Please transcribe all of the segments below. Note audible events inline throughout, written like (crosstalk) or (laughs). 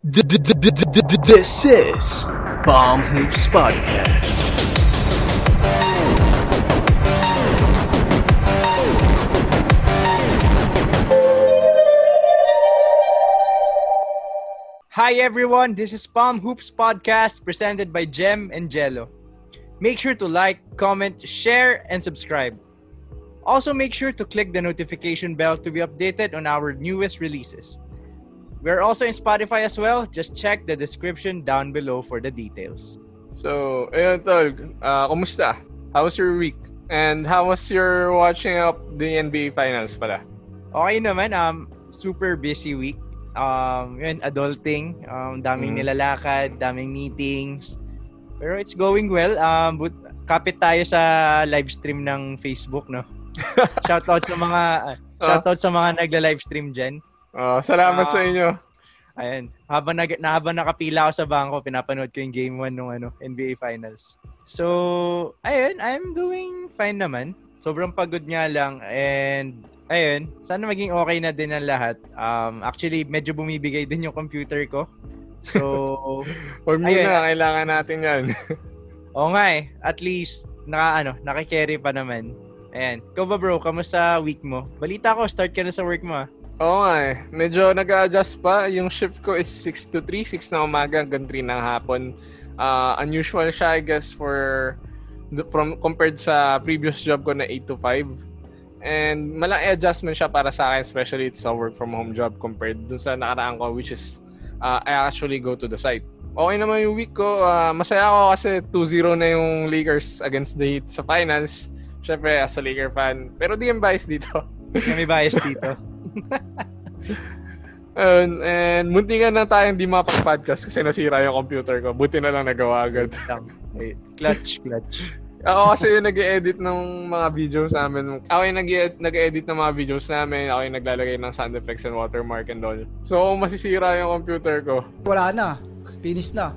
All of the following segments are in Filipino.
This is Bomb Hoops Podcast. Hi everyone, this is Palm Hoops Podcast presented by Jem and Jello. Make sure to like, comment, share, and subscribe. Also, make sure to click the notification bell to be updated on our newest releases. We're also in Spotify as well. Just check the description down below for the details. So, ayun tol, uh, kumusta? How was your week? And how was your watching up the NBA Finals pala? Okay naman, um, super busy week. Um, yun, adulting, um, daming Mm. nilalakad, daming meetings. Pero it's going well. Um, but, kapit tayo sa live stream ng Facebook, no? (laughs) Shoutout sa mga uh, shoutout sa mga nagla-live stream diyan. Uh, salamat sa Ah. inyo. Ayan, habang nag na habang nakapila ako sa bangko, pinapanood ko yung game 1 nung ano, NBA Finals. So, ayun, I'm doing fine naman. Sobrang pagod nga lang and ayun, sana maging okay na din ang lahat. Um, actually, medyo bumibigay din yung computer ko. So, (laughs) Huwag muna, kailangan natin yan. (laughs) oo nga eh, at least naka ano, nakikerry pa naman. Ayan. Ikaw ba bro, kamusta week mo? Balita ko, start ka na sa work mo ah. Oo nga eh. Medyo nag-adjust pa. Yung shift ko is 6 to 3, 6 na umaga hanggang 3 ng hapon. Uh, unusual siya, I guess, for the- from compared sa previous job ko na 8 to 5. And malaki adjustment siya para sa akin, especially it's a work from home job compared dun sa nakaraan ko, which is uh, I actually go to the site. Okay naman yung week ko. Uh, masaya ako kasi 2-0 na yung Lakers against the Heat sa finals. Siyempre, as a Laker fan. Pero di yung bias dito. May bias dito. (laughs) And, and muntingan na tayong di mapag-podcast kasi nasira yung computer ko. Buti na lang nagawa agad. Clutch, clutch. Ako kasi yung nag-edit ng mga videos namin. Ako yung nag- nag-edit ng mga videos namin. Ako yung naglalagay ng sound effects and watermark and all. So, masisira yung computer ko. Wala na. Finish na.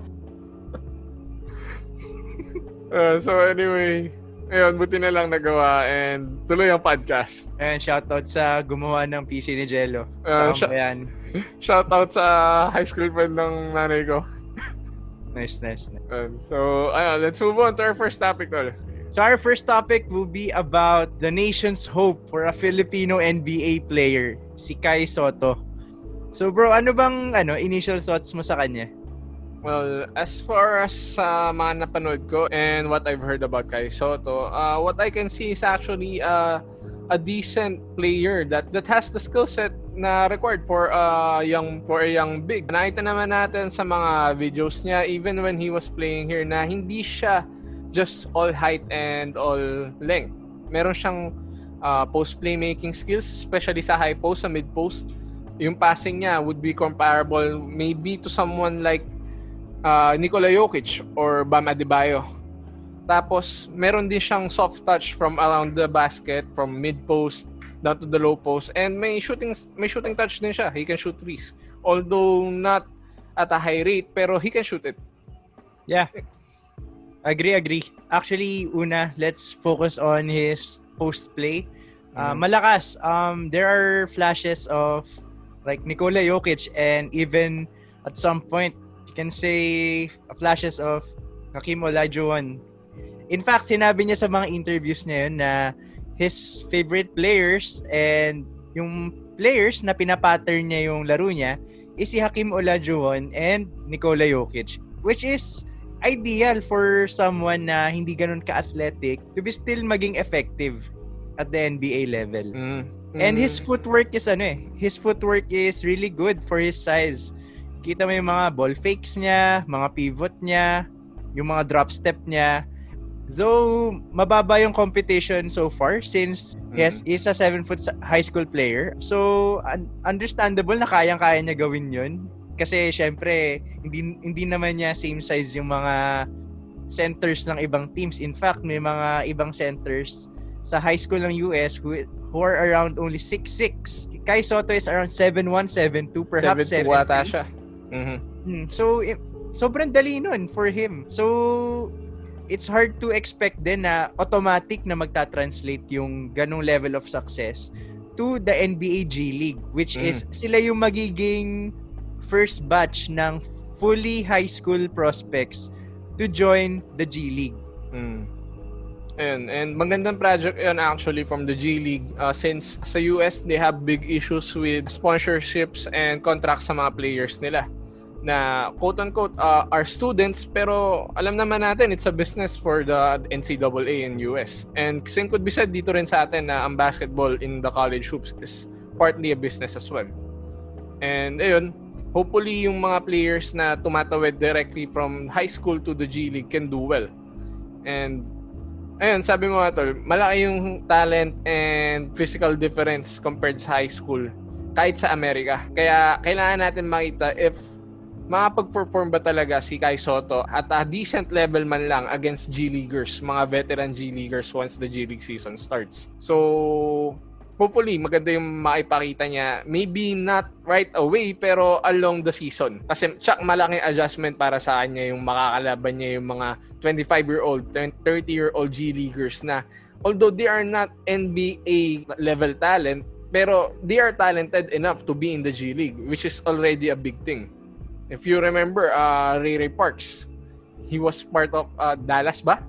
Uh, so, anyway. Ayun, buti na lang nagawa and tuloy ang podcast. Ayan, shoutout sa gumawa ng PC ni Jello. Ah, Sa yan. (laughs) Shoutout sa high school friend ng nanay ko. (laughs) Nice, nice, nice. And so, ayun, let's move on to our first topic, tol. So our first topic will be about the nation's hope for a Filipino NBA player, si Kai Soto. So bro, ano bang ano initial thoughts mo sa kanya? Well, as far as sa mga napanood ko and what I've heard about Kai Soto, uh, what I can see is actually uh, a decent player that that has the skill set na required for a young for a young big. Nakita naman natin sa mga videos niya even when he was playing here na hindi siya just all height and all length. Meron siyang uh, post playmaking skills, especially sa high post, sa mid post. Yung passing niya would be comparable maybe to someone like uh, Nikola Jokic or Bam Adebayo. Tapos, meron din siyang soft touch from around the basket, from mid-post down to the low post. And may shooting may shooting touch din siya. He can shoot threes. Although not at a high rate, pero he can shoot it. Yeah. Agree, agree. Actually, una, let's focus on his post play. Uh, Mm. Malakas. Um, there are flashes of like Nikola Jokic and even at some point you can say flashes of Hakim Olajuwon. In fact, sinabi niya sa mga interviews niya yun na his favorite players and yung players na pinapattern niya yung laro niya is si Hakim Olajuwon and Nikola Jokic which is ideal for someone na hindi ganun ka-athletic to be still maging effective at the NBA level. Mm. And his Mm. footwork is ano eh, his footwork is really good for his size. Kita mo yung mga ball fakes niya, mga pivot niya, yung mga drop step niya. Though mababa yung competition so far since yes, he's a 7 foot high school player. So un- understandable na kayang-kaya niya gawin 'yun kasi syempre hindi hindi naman niya same size yung mga centers ng ibang teams. In fact, may mga ibang centers sa high school ng US who, who are around only 6'6". Kai Soto is around 7'1", 7'2", perhaps 7'2 7'3". ata siya. Mhm. Hmm, So, sobrang dali nun for him. So, it's hard to expect din na automatic na magta-translate yung ganong level of success to the NBA G League which Mm. is sila yung magiging first batch ng fully high school prospects to join the G League. Mm. Ayun, and magandang project yun actually from the G League uh, since sa US they have big issues with sponsorships and contracts sa mga players nila na quote-unquote uh, are students pero alam naman natin it's a business for the NCAA in US. And same could be said dito rin sa atin na ang basketball in the college hoops is partly a business as well. And ayun, hopefully yung mga players na tumatawid directly from high school to the G League can do well. And ayun, sabi mo tol, malaki yung talent and physical difference compared sa high school kahit sa Amerika. Kaya kailangan natin makita if makapag-perform ba talaga si Kai Soto at a decent level man lang against G-Leaguers, mga veteran G-Leaguers once the G-League season starts. So, hopefully, maganda yung maipakita niya. Maybe not right away, pero along the season. Kasi tsak malaking adjustment para sa kanya yung makakalaban niya yung mga 25-year-old, 30-year-old G-Leaguers na although they are not NBA level talent, pero they are talented enough to be in the G League, which is already a big thing. If you remember, uh, Ray Ray Parks, he was part of uh, Dallas ba?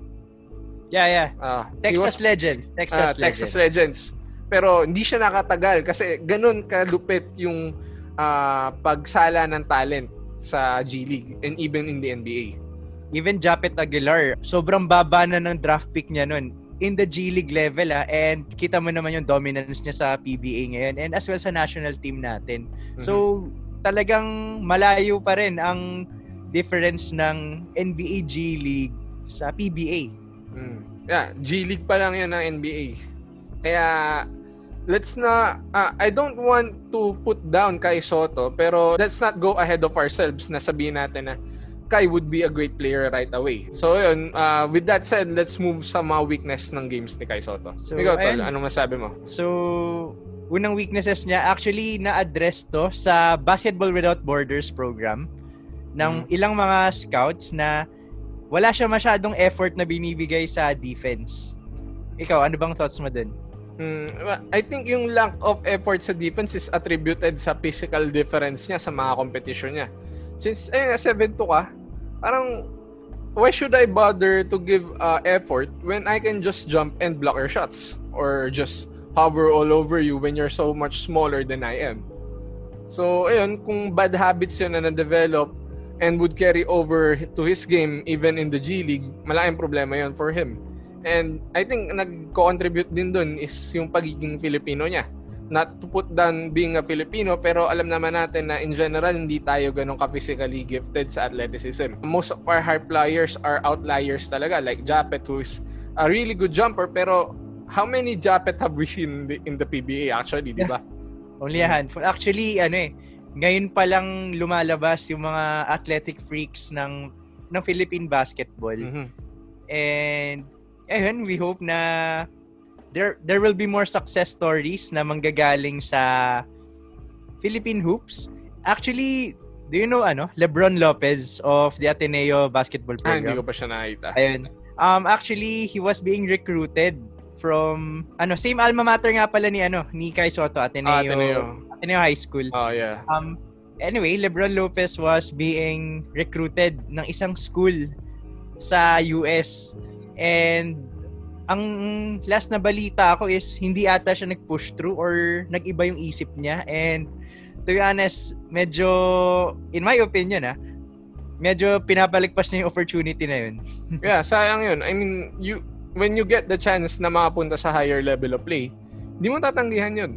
Yeah, yeah. Uh, Texas was, Legends. Texas uh, Legends. Texas Legends. Pero hindi siya nakatagal kasi ganun kalupit yung uh, pagsala ng talent sa G League and even in the NBA. Even Japet Aguilar, sobrang baba na ng draft pick niya nun in the G League level ah and kita mo naman yung dominance niya sa PBA ngayon and as well sa national team natin. Mm-hmm. So talagang malayo pa rin ang difference ng NBA G League sa PBA. Mm. Yeah, G League pa lang 'yan ng NBA. Kaya let's not uh, I don't want to put down Kai Soto pero let's not go ahead of ourselves na sabihin natin na Kai would be a great player right away. So yun, uh, with that said, let's move sa mga weakness ng games ni Kai Soto. So, Ikaw, Tol, anong masabi mo? So, unang weaknesses niya, actually na-address to sa Basketball Without Borders program ng hmm. ilang mga scouts na wala siya masyadong effort na binibigay sa defense. Ikaw, ano bang thoughts mo dun? Hmm, I think yung lack of effort sa defense is attributed sa physical difference niya sa mga competition niya. Since, eh, 7-2 ka, parang, why should I bother to give uh, effort when I can just jump and block your shots? Or just hover all over you when you're so much smaller than I am. So, ayun, kung bad habits yun na na-develop and would carry over to his game even in the G League, malaking problema yun for him. And I think nag-contribute din dun is yung pagiging Filipino niya. Not to put down being a Filipino, pero alam naman natin na in general, hindi tayo ganun ka-physically gifted sa athleticism. Most of our high flyers are outliers talaga, like Japet, who is a really good jumper, pero how many Japet have we seen in the, in the PBA actually, di ba? (laughs) Only a handful. Actually, ano eh, ngayon pa lang lumalabas yung mga athletic freaks ng ng Philippine basketball. Mm-hmm. And ayun, we hope na there there will be more success stories na manggagaling sa Philippine hoops. Actually, do you know ano, LeBron Lopez of the Ateneo basketball program? Ah, hindi ko pa siya nakita. Ayun. Um actually, he was being recruited from ano same alma mater nga pala ni ano ni Kai Soto Ateneo ah, Ateneo. Ateneo High School. Oh yeah. Um anyway, LeBron Lopez was being recruited ng isang school sa US and ang last na balita ako is hindi ata siya nag-push through or nag-iba yung isip niya and to be honest, medyo in my opinion ah, medyo pinapaligpas niya yung opportunity na yun. (laughs) yeah, sayang yun. I mean, you when you get the chance na makapunta sa higher level of play, di mo tatanggihan yun.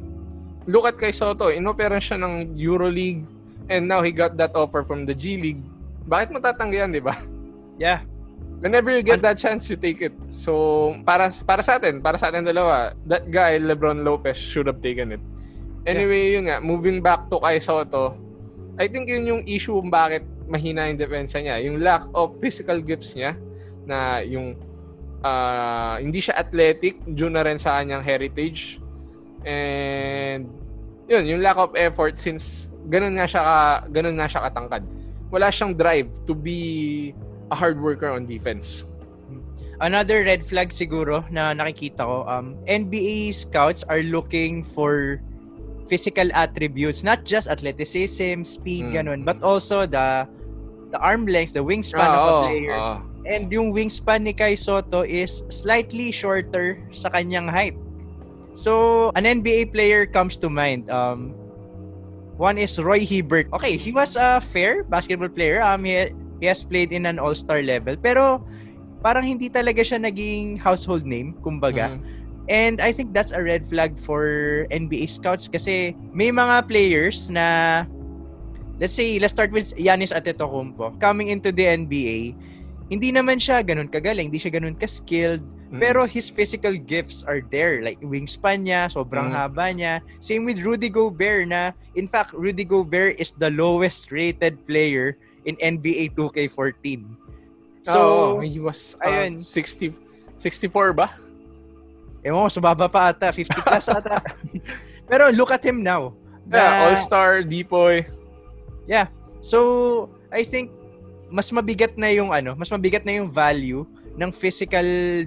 Look at kay Soto, inopera siya ng EuroLeague and now he got that offer from the G League. Bakit mo tatanggihan, di ba? Yeah. Whenever you get that chance, you take it. So, para para sa atin, para sa atin dalawa, that guy, LeBron Lopez, should have taken it. Anyway, yeah. yun nga, moving back to kay Soto, I think yun yung issue kung bakit mahina yung depensa niya. Yung lack of physical gifts niya, na yung uh, hindi siya athletic due na rin sa kanyang heritage and yun yung lack of effort since ganun nga siya ka, ganun nga siya katangkad wala siyang drive to be a hard worker on defense another red flag siguro na nakikita ko um NBA scouts are looking for physical attributes, not just athleticism, speed, Mm. ganun, but also the the arm length, the wingspan Ah, of a oo, player. oo. And yung wingspan ni Kai Soto is slightly shorter sa kanyang height. So, an NBA player comes to mind. Um, one is Roy Hibbert. Okay, he was a fair basketball player. Um, he, he has played in an all-star level. Pero, parang hindi talaga siya naging household name, kumbaga. Mhm. And I think that's a red flag for NBA scouts kasi may mga players na let's say, let's start with Giannis Antetokounmpo. Coming into the NBA, hindi naman siya ganun kagaling, hindi siya ganun ka-skilled, Mhm. pero his physical gifts are there. Like wingspan niya, sobrang Mm. haba niya. Same with Rudy Gobert na, in fact, Rudy Gobert is the lowest rated player in NBA 2K14. So, Oo, he was uh, ayun. 60 64 ba? ewan ko, sumaba pa ata, 50 plus ata. (laughs) pero look at him now. Yeah, Na- All-Star, Depoy. So, I think mas mabigat na yung ano, mas mabigat na yung value ng physical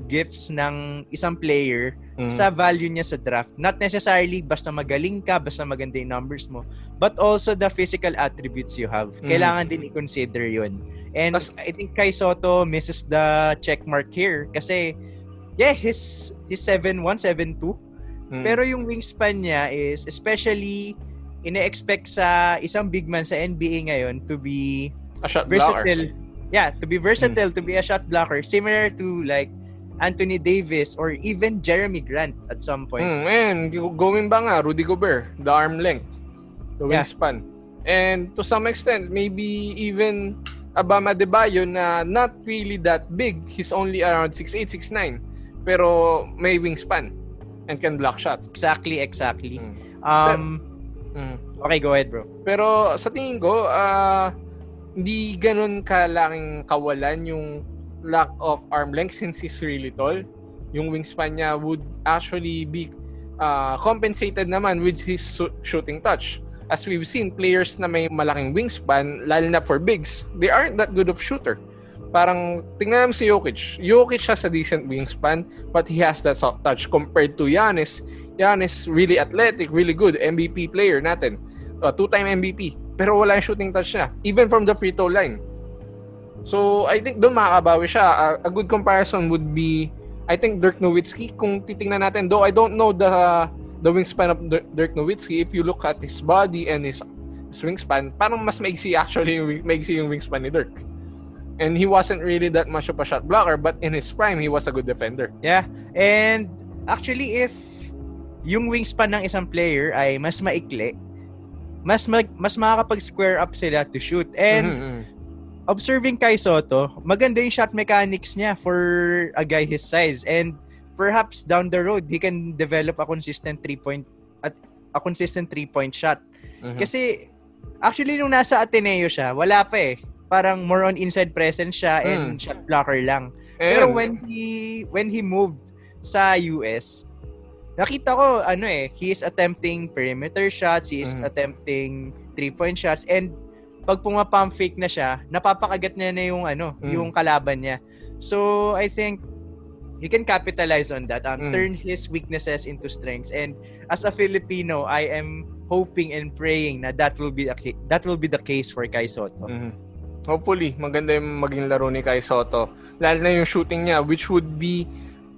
gifts ng isang player Mhm. sa value niya sa draft. Not necessarily basta magaling ka, basta maganda yung numbers mo, but also the physical attributes you have. Mhm. Kailangan din i-consider yun. And Tas- I think Kai Soto misses the check mark here kasi yeah, his his 7'1", 7'2", Mhm. pero yung wingspan niya is especially ine-expect sa isang big man sa NBA ngayon to be a shot blocker. versatile. Yeah, to be versatile, to be a shot blocker, similar to like Anthony Davis or even Jeremy Grant at some point. Mm, and go- going ba nga, Rudy Gobert, the arm length, the Yeah. wingspan. And to some extent, maybe even Abama Debayo na not really that big. He's only around 6'8", 6'9". Pero may wingspan and can block shots. Exactly, exactly. Mm. Um, Mm. okay, go ahead, bro. Pero sa tingin ko, ah, hindi ganun kalaking kawalan yung lack of arm length since he's really tall. Yung wingspan niya would actually be ah, compensated naman with his su- shooting touch. As we've seen, players na may malaking wingspan, lalo na for bigs, they aren't that good of shooter. Parang, tingnan mo si Jokic. Jokic has a decent wingspan, but he has that soft touch compared to Giannis. Giannis, really athletic, really good, MVP player natin uh, two-time MVP. Pero wala yung shooting touch niya. Even from the free throw line. So, I think doon makakabawi siya. A, a good comparison would be, I think, Dirk Nowitzki. Kung titingnan natin, though I don't know the the wingspan of Dirk, Nowitzki, if you look at his body and his, his wingspan, parang mas maigsi actually yung, maigsi yung wingspan ni Dirk. And he wasn't really that much of a shot blocker, but in his prime, he was a good defender. Yeah. And actually, if yung wingspan ng isang player ay mas maikli, mas mag, mas makakapag-square up sila to shoot. And Mhm, mhm. observing Kai Soto, maganda yung shot mechanics niya for a guy his size and perhaps down the road he can develop a consistent three-point at a consistent three-point shot. Mhm. Kasi actually nung nasa Ateneo siya, wala pa eh. Parang more on inside presence siya and Mm. shot blocker lang. Pero And- when he when he moved sa US, nakita ko ano eh, he is attempting perimeter shots, he is Mhm. attempting three-point shots and pag pumapump fake na siya, napapakagat niya na yung ano, Mm. yung kalaban niya. So I think he can capitalize on that, um, Mm. turn his weaknesses into strengths. And as a Filipino, I am hoping and praying na that will be ca- that will be the case for Kai Soto. Mhm. Hopefully, maganda yung maging laro ni Kai Soto. Lalo na yung shooting niya, which would be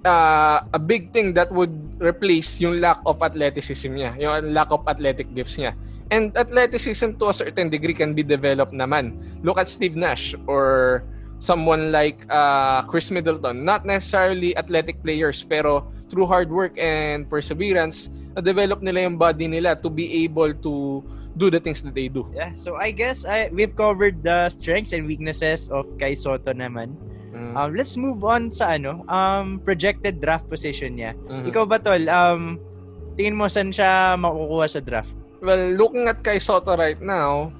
uh, a big thing that would replace yung lack of athleticism niya, yung lack of athletic gifts niya. And athleticism to a certain degree can be developed naman. Look at Steve Nash or someone like uh, Chris Middleton. Not necessarily athletic players, pero through hard work and perseverance, na-develop nila yung body nila to be able to do the things that they do. Yeah, so I guess I we've covered the strengths and weaknesses of Kai Soto naman. Mm. Um, let's move on sa ano, um, projected draft position niya. Mhm. Ikaw ba tol, um, tingin mo saan siya makukuha sa draft? Well, looking at kay Soto right now,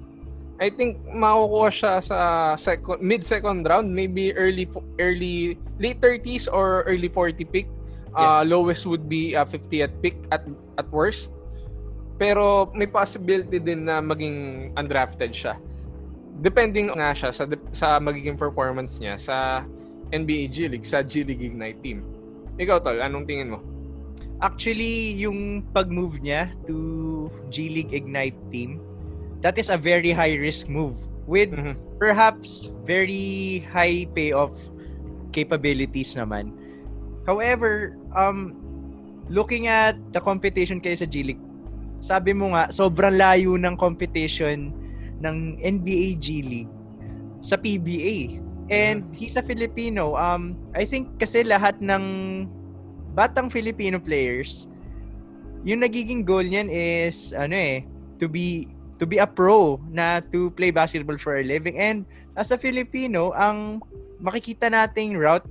I think makukuha siya sa second, mid-second round, maybe early early late 30s or early 40 pick. Uh, lowest would be uh, 50th pick at at worst. Pero may possibility din na maging undrafted siya. Depending nga siya sa sa magiging performance niya sa NBA G League, sa G League Ignite team. Ikaw tol, anong tingin mo? actually, yung pag-move niya to G League Ignite team, that is a very high-risk move with Mhm. perhaps very high payoff capabilities naman. However, um, looking at the competition kay sa G League, sabi mo nga, sobrang layo ng competition ng NBA G League sa PBA. And he's a Filipino. Um, I think kasi lahat ng batang Filipino players, yung nagiging goal niyan is ano eh, to be to be a pro na to play basketball for a living. And as a Filipino, ang makikita nating route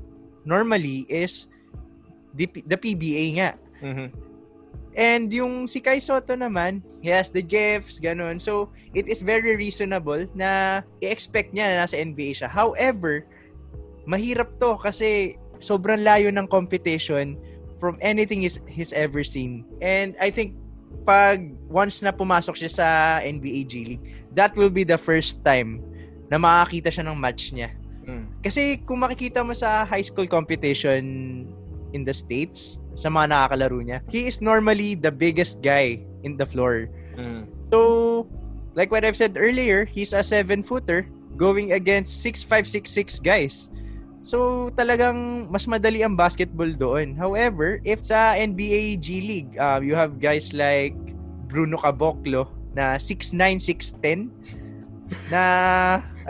normally is the, the PBA nga. Mhm. And yung si Kai Soto naman, he has the gifts, ganun. So, it is very reasonable na i-expect niya na nasa NBA siya. However, mahirap to kasi sobrang layo ng competition from anything he's, he's ever seen. And I think pag once na pumasok siya sa NBA G League, that will be the first time na makakita siya ng match niya. Mm. Kasi kung makikita mo sa high school competition in the States, sa mga nakakalaro niya, he is normally the biggest guy in the floor. Mm. So, like what I've said earlier, he's a 7-footer going against 6'5", 6'6 guys. So, talagang mas madali ang basketball doon. However, if sa NBA G League, uh, you have guys like Bruno Caboclo na 6'9", 6'10", na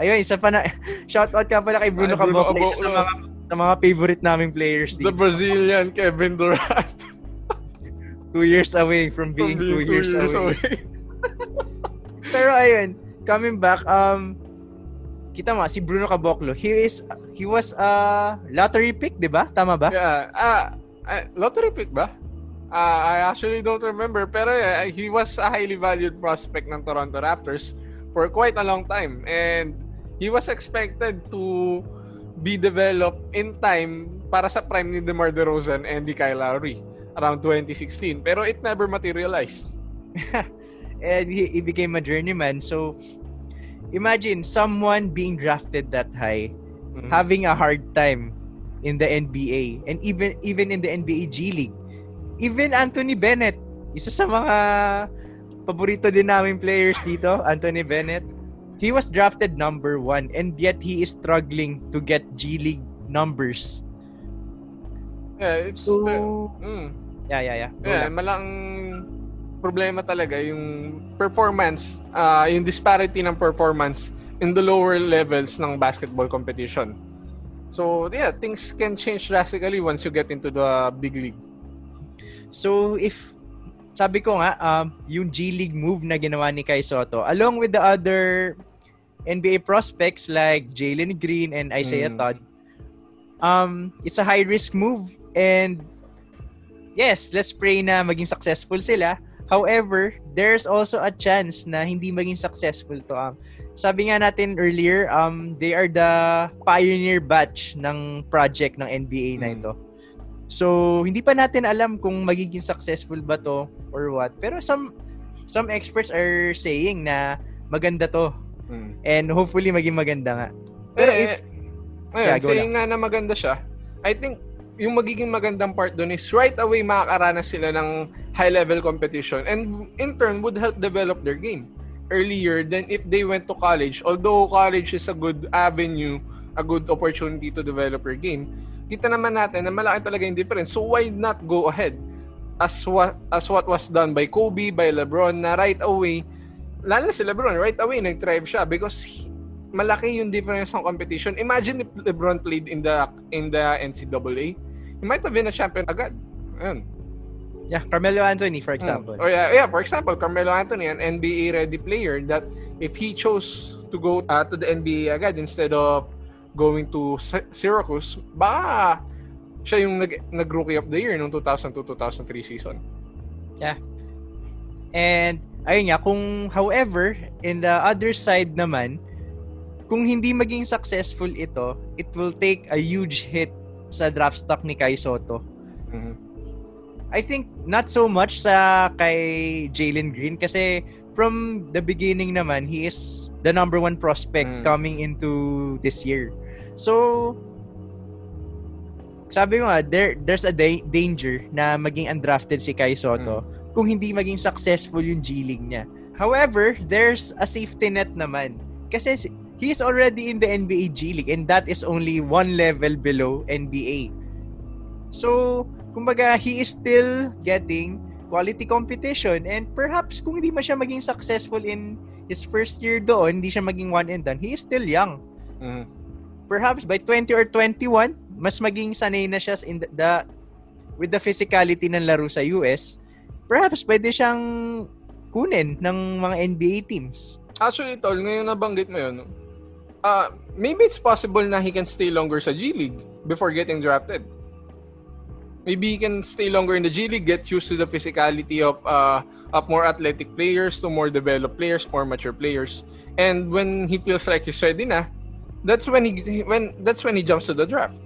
ayun isa pa na (laughs) shoutout ka pala kay Bruno Caboclo isa sa mga sa mga favorite naming players The dito. Brazilian Kevin Durant. Two years away from being, From two, years, away. away. (laughs) Pero ayun, coming back, um, kita mo, si Bruno Caboclo, he is, he was a lottery pick, di ba? Tama ba? Yeah. Ah, ah, lottery pick ba? Ah, I actually don't remember. Pero yeah, he was a highly valued prospect ng Toronto Raptors for quite a long time. And he was expected to be developed in time para sa prime ni DeMar DeRozan and di Kyle Lowry around 2016. Pero it never materialized. (laughs) And he, he became a journeyman. So, imagine someone being drafted that high, Mhm. having a hard time in the NBA, and even even in the NBA G League. Even Anthony Bennett, isa sa mga paborito din naming players dito, Anthony Bennett. He was drafted number one and yet he is struggling to get G League numbers. Yeah, it's So, mm. yeah, yeah, yeah. Go Yeah, lang. malang problema talaga yung performance, ah yung disparity ng performance in the lower levels ng basketball competition. So, yeah, things can change drastically once you get into the big league. So if sabi ko nga um yung G League move na ginawa ni Kai Soto along with the other NBA prospects like Jalen Green and Isaiah Mm. Todd um it's a high risk move and yes let's pray na maging successful sila however there's also a chance na hindi maging successful to um sabi nga natin earlier um they are the pioneer batch ng project ng NBA na Mm. ito So, hindi pa natin alam kung magiging successful ba to or what. Pero some some experts are saying na maganda to Mm. and hopefully maging maganda nga. Pero Eh, if Yeah, go saying nga na maganda siya, I think yung magiging magandang part doon is right away makakaranas sila ng high-level competition and in turn would help develop their game earlier than if they went to college. Although college is a good avenue, a good opportunity to develop your game, kita naman natin na malaki talaga yung difference. So why not go ahead as what as what was done by Kobe, by LeBron na right away, lalo si LeBron, right away nag-thrive siya because he- malaki yung difference ng competition. Imagine if LeBron played in the in the NCAA, he might have been a champion agad. Ayun. yeah, Carmelo Anthony for example. Oh yeah, yeah, for example, Carmelo Anthony, an NBA ready player that if he chose to go uh, to the NBA agad instead of going to Sy- Syracuse, baka siya yung nag, nag-rookie of the year noong 2002-2003 season. And ayun nga kung however in the other side naman kung hindi maging successful ito, it will take a huge hit sa draft stock ni Kai Soto. Mhm. I think not so much sa kay Jalen Green kasi from the beginning naman he is the number one prospect Mm. coming into this year. So sabi ko nga, there, there's a da- danger na maging undrafted si Kai Soto kung hindi maging successful yung G League niya. However, there's a safety net naman. Kasi si- he is already in the NBA G League and that is only one level below NBA. So, kumbaga, he is still getting quality competition and perhaps kung hindi man siya maging successful in his first year doon, hindi siya maging one and done, he is still young. Mhm. Perhaps by 20 or 21, mas maging sanay na siya in the, the with the physicality ng laro sa US. Perhaps pwede siyang kunin ng mga NBA teams. Actually, tol, ngayon nabanggit mo yun, uh, maybe it's possible na he can stay longer sa G League before getting drafted. Maybe he can stay longer in the G League, get used to the physicality of uh, of more athletic players, to more developed players, more mature players. And when he feels like he's ready na, that's when he when that's when he jumps to the draft.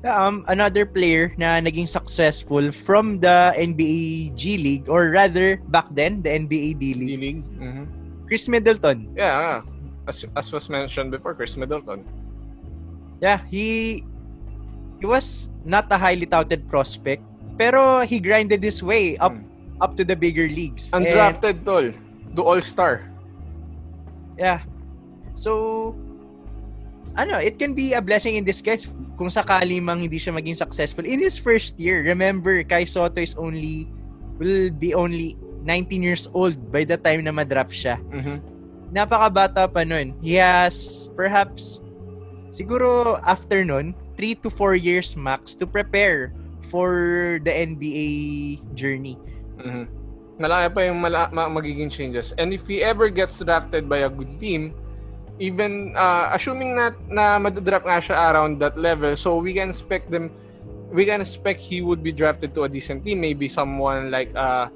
Um, another player na naging successful from the NBA G League or rather back then the NBA D G League, League. Mhm. Chris Middleton. Yeah, as as was mentioned before, Chris Middleton. Yeah, he he was not a highly touted prospect, pero he grinded his way up Hmm. up to the bigger leagues. And, Undrafted, tol, do All Star. yeah. So ano, it can be a blessing in disguise kung sakali mang hindi siya maging successful in his first year. Remember, Kai Soto is only will be only 19 years old by the time na madraft siya. Mhm. napakabata pa nun. He has perhaps siguro after nun, 3 to 4 years max to prepare for the NBA journey. Mhm. Malaki pa yung mala- ma- magiging changes. And if he ever gets drafted by a good team, even uh, assuming na na madadraft nga siya around that level, so we can expect them we can expect he would be drafted to a decent team, maybe someone like uh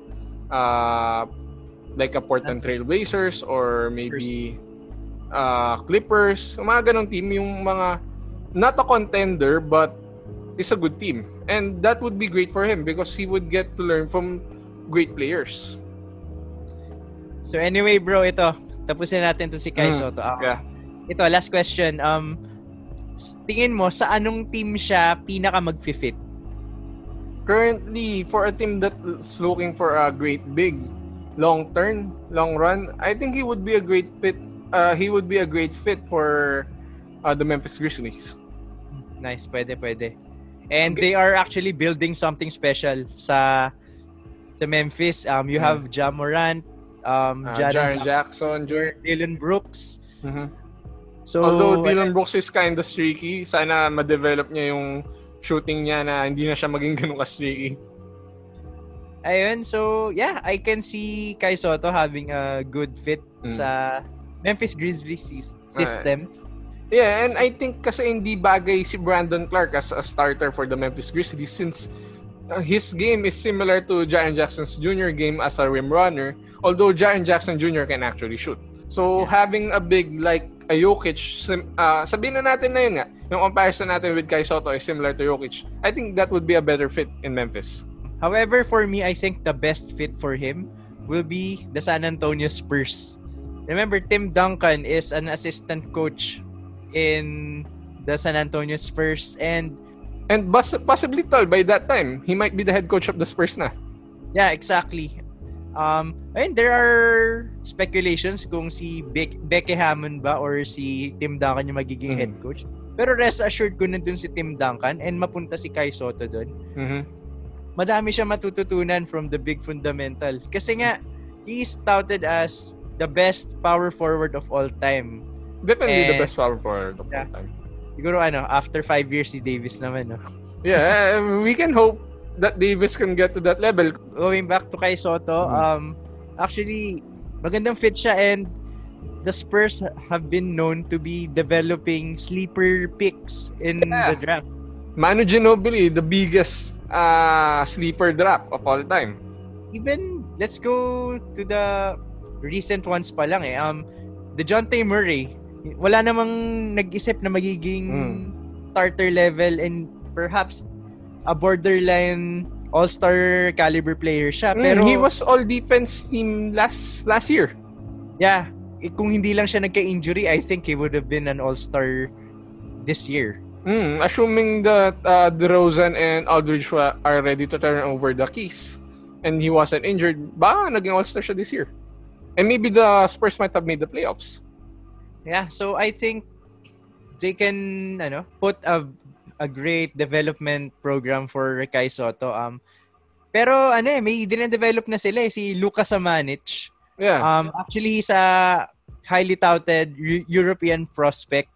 uh like a Portland Trail Blazers or maybe uh Clippers, mga ganong team, yung mga not a contender but is a good team. And that would be great for him because he would get to learn from great players. So anyway, bro, ito. Tapusin natin to si Kai Mm, Soto. Ah, yeah. Ito, last question. Um, tingin mo, sa anong team siya pinaka mag-fit? Currently, for a team that's looking for a great big long term, long run, I think he would be a great fit. Uh, he would be a great fit for uh, the Memphis Grizzlies. Nice, pwede, pwede. And they are actually building something special sa sa Memphis. Um, you Mm. have Ja Morant, um, Uh, Jaren Jaren Jackson, Jackson, Dylan Brooks. Mhm. So, Although Dylan Brooks is kind of streaky, sana ma-develop niya yung shooting niya na hindi na siya maging (laughs) ganun ka-streaky. ayun, so yeah, I can see Kai Soto having a good fit Mm. sa Memphis Grizzlies sys- system. Yeah, and I think kasi hindi bagay si Brandon Clark as a starter for the Memphis Grizzlies since uh, his game is similar to Jaren Jackson's junior game as a rim runner, although Jaren Jackson Jr. can actually shoot. So having a big like a Jokic, uh, sabihin na natin na yun nga, yung comparison natin with Kai Soto is similar to Jokic. I think that would be a better fit in Memphis. However, for me, I think the best fit for him will be the San Antonio Spurs. Remember, Tim Duncan is an assistant coach in the San Antonio Spurs and And bus- possibly tol, by that time, he might be the head coach of the Spurs na. yeah, exactly. Um, and there are speculations kung si Be- Becky Hammond ba or si Tim Duncan yung magiging Mhm. head coach. Pero rest assured ko nandun si Tim Duncan and mapunta si Kai Soto doon. Mhm. madami siya matututunan from the big fundamental. Kasi nga, he's touted as the best power forward of all time. Definitely the And- best power forward of Yeah. all time. Siguro ano, after five years si Davis naman, no? Yeah, uh, we can hope that Davis can get to that level. Going back to kay Soto, Mhm. um, actually, magandang fit siya and the Spurs have been known to be developing sleeper picks in Yeah. the draft. Manu Ginobili, the biggest uh, sleeper drop of all time. Even, let's go to the recent ones pa lang eh. Um, the John T. Murray, wala namang nag-isip na magiging Mm. starter level and perhaps a borderline all-star caliber player siya. Mm, Pero he was all defense team last last year. yeah, eh, kung hindi lang siya nagka-injury, I think he would have been an all-star this year. Mm, assuming that uh, DeRozan and Aldridge are ready to turn over the keys and he wasn't injured, baka naging all-star siya this year. And maybe the Spurs might have made the playoffs. Yeah, so I think they can ano, put a a great development program for Kai Soto. Um pero ano eh, may dinedevelop na sila eh, si Lucas Samanic. Yeah. Um actually he's a highly touted Eu- European prospect.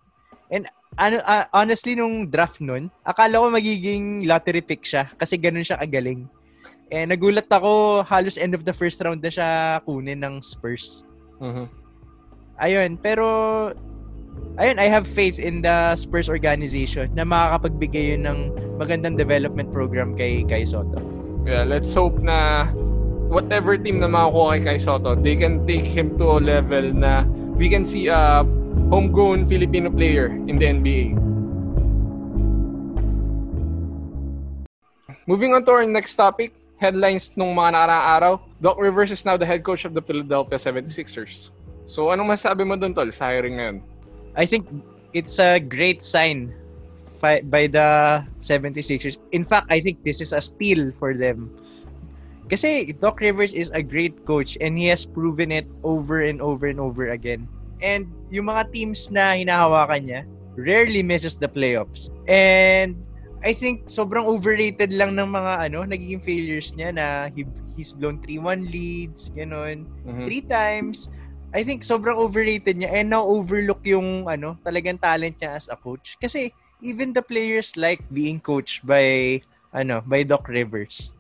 And ano ah, honestly nung draft nun, akala ko magiging lottery pick siya kasi ganun siya kagaling. Eh nagulat ako halos end of the first round na siya kunin ng Spurs. Mhm. Ayun, pero ayun, I have faith in the Spurs organization na makakapagbigay yun ng magandang development program kay kay Soto. Yeah, let's hope na whatever team na makakuha kay Kai Soto, they can take him to a level na we can see a homegrown Filipino player in the NBA. Moving on to our next topic, headlines nung mga nakaraang araw. Doc Rivers is now the head coach of the Philadelphia 76ers. So, anong masasabi mo dun, Tol, sa hiring na yun? I think it's a great sign by the 76ers. In fact, I think this is a steal for them. Kasi Doc Rivers is a great coach and he has proven it over and over and over again. And yung mga teams na hinahawakan niya rarely misses the playoffs. And I think sobrang overrated lang ng mga ano nagiging failures niya na he, he's blown 3-1 leads, ganun Mhm. three times. I think sobrang overrated niya and now overlook yung ano, talagang talent niya as a coach. Kasi even the players like being coached by ano, by Doc Rivers.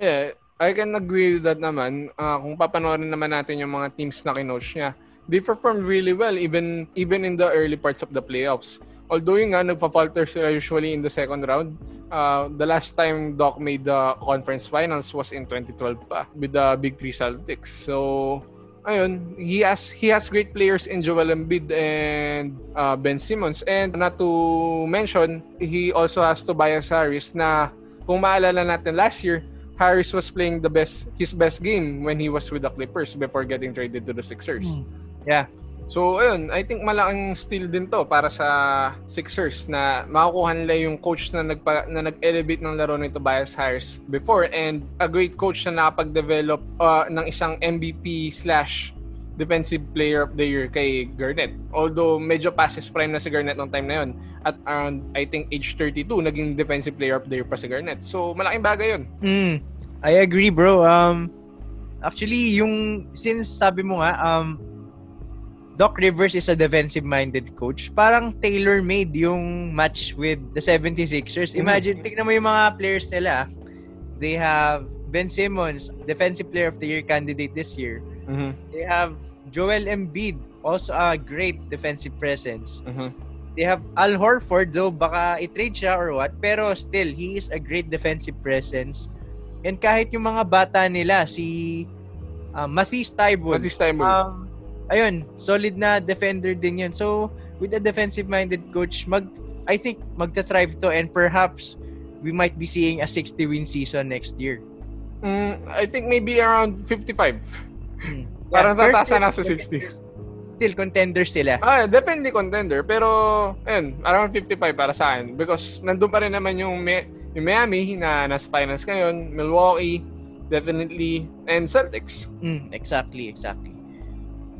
Yeah, I can agree with that naman. Ah, kung papanoorin naman natin yung mga teams na kinoach niya, they performed really well even even in the early parts of the playoffs. Although yung nga, nagpa-falter sila usually in the second round. Uh, the last time Doc made the conference finals was in 2012 pa with the Big Three Celtics. So, ayun, he has he has great players in Joel Embiid and uh, Ben Simmons. And not to mention, he also has Tobias Harris na kung maalala natin last year, Harris was playing the best his best game when he was with the Clippers before getting traded to the Sixers. Yeah. So, ayun, I think malaking steal din to para sa Sixers na makukuha nila yung coach na, nagpa, na nag-elevate ng laro ni Tobias Harris before and a great coach na nakapag-develop uh, ng isang MVP slash defensive player of the year kay Garnett. Although medyo past his prime na si Garnett nung time na yun. At around, I think, age 32, naging defensive player of the year pa si Garnett. So, malaking bagay yun. Mm, I agree, bro. Um actually yung since sabi mo nga um Doc Rivers is a defensive-minded coach. Parang tailor-made yung match with the 76ers. Imagine, tignan mo yung mga players nila. They have Ben Simmons, Defensive Player of the Year candidate this year. Mhm. They have Joel Embiid, also a great defensive presence. Mhm. They have Al Horford, though baka i-trade siya or what, pero still, he is a great defensive presence. And kahit yung mga bata nila, si uh, Matisse Tybul, Matisse Tybul. um, ayun, solid na defender din yun. So, with a defensive-minded coach, mag, I think magta-thrive to and perhaps we might be seeing a 60-win season next year. Mm, I think maybe around 55. Hmm. (laughs) Parang Yeah, tataas na nasa 60. Still, contenders sila. Ah, definitely contender. Pero, ayun, around 55 para sa akin. Because nandun pa rin naman yung, yung Miami na nasa finals ngayon, Milwaukee, definitely, and Celtics. Mm, exactly, exactly.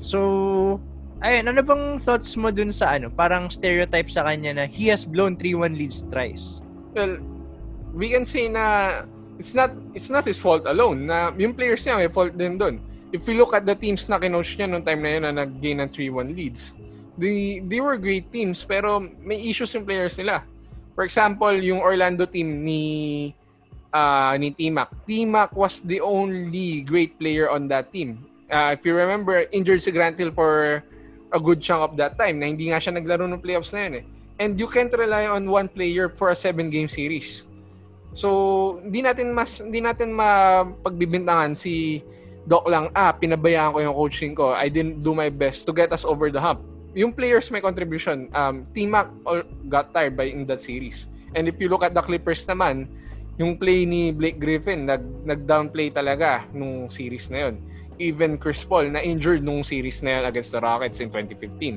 So, ayun, ano bang thoughts mo dun sa ano, parang stereotype sa kanya na he has blown 3-1 leads thrice? Well, we can say na it's not it's not his fault alone na yung players niya may fault din doon. If we look at the teams na kinoach niya noong time na yun na nag-gain ng 3-1 leads, they, they were great teams pero may issues yung players nila. For example, yung Orlando team ni uh, ni T-Mac. T-Mac was the only great player on that team. Uh, if you remember, injured si Grant Hill for a good chunk of that time na hindi nga siya naglaro ng playoffs na yun eh. And you can't rely on one player for a seven-game series. So, hindi natin mas hindi natin mapagbibintangan si Doc lang, ah, pinabayaan ko yung coaching ko. I didn't do my best to get us over the hump. Yung players may contribution. Um, T-Mac got tired by in that series. And if you look at the Clippers naman, yung play ni Blake Griffin, nag, nag-downplay talaga nung series na yun. Even Chris Paul, na injured nung series na yun against the Rockets in 2015.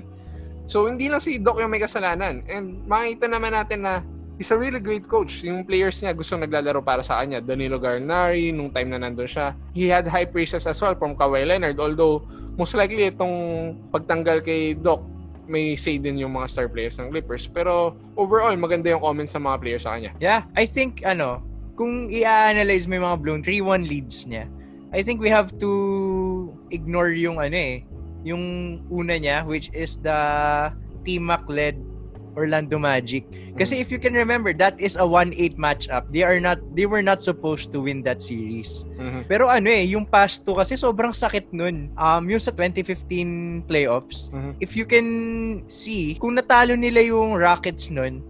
So, hindi lang si Doc yung may kasalanan. And makita naman natin na he's a really great coach. Yung players niya gusto naglalaro para sa kanya. Danilo Garnari, nung time na nandun siya. He had high praises as well from Kawhi Leonard. Although, most likely itong pagtanggal kay Doc, may say din yung mga star players ng Clippers. Pero overall, maganda yung comments sa mga players sa kanya. Yeah, I think ano, kung i-analyze mo yung mga blown 3-1 leads niya, I think we have to ignore yung ano eh, yung una niya which is the T-Mac led Orlando Magic. Kasi if you can remember, that is a 1-8 matchup. They are not they were not supposed to win that series. Mhm. Pero ano eh, yung past two kasi sobrang sakit nun. Um, yung sa 2015 playoffs, Mhm. if you can see, kung natalo nila yung Rockets nun,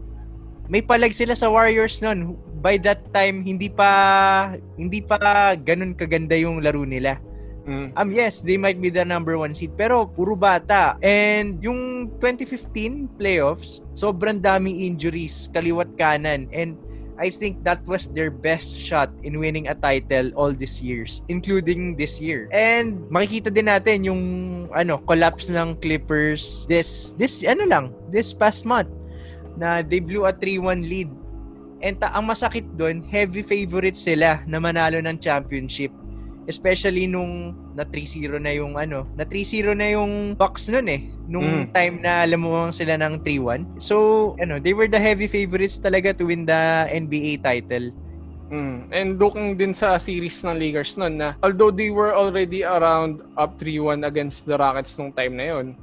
may palag sila sa Warriors nun. By that time, hindi pa hindi pa ganun kaganda yung laro nila. Mhm. Um, yes, they might be the number one seed, pero puro bata. And yung 2015 playoffs, sobrang daming injuries, kaliwat kanan. And I think that was their best shot in winning a title all these years, including this year. And makikita din natin yung ano, collapse ng Clippers this this ano lang, this past month na they blew a 3-1 lead. And ta- ang masakit doon, heavy favorites sila na manalo ng championship. Especially nung na 3-0 na yung ano, na 3-0 na yung Bucks noon eh. Nung Mm. time na lumawang sila ng 3-1. So, ano, they were the heavy favorites talaga to win the NBA title. Mm. And looking din sa series ng Lakers nun na although they were already around up 3-1 against the Rockets nung time na yon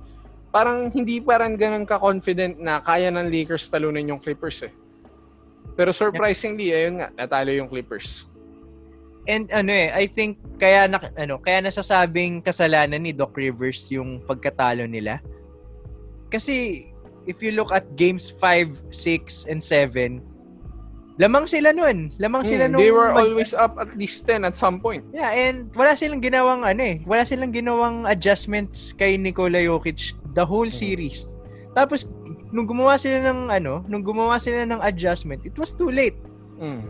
parang hindi pa rin ganun ka-confident na kaya ng Lakers talunin yung Clippers eh. Pero surprisingly, ayun nga, natalo yung Clippers. And ano eh, I think kaya na, ano, kaya nasasabing kasalanan ni Doc Rivers yung pagkatalo nila. Kasi if you look at games 5, 6 and 7, lamang sila noon. Lamang sila Mm, nung they were mag- always up at least 10 at some point. Yeah, and wala silang ginawang ano eh, wala silang ginawang adjustments kay Nikola Jokic the whole Mhm. series. Tapos nung gumawa sila ng ano, nung gumawa sila ng adjustment, it was too late. Mm.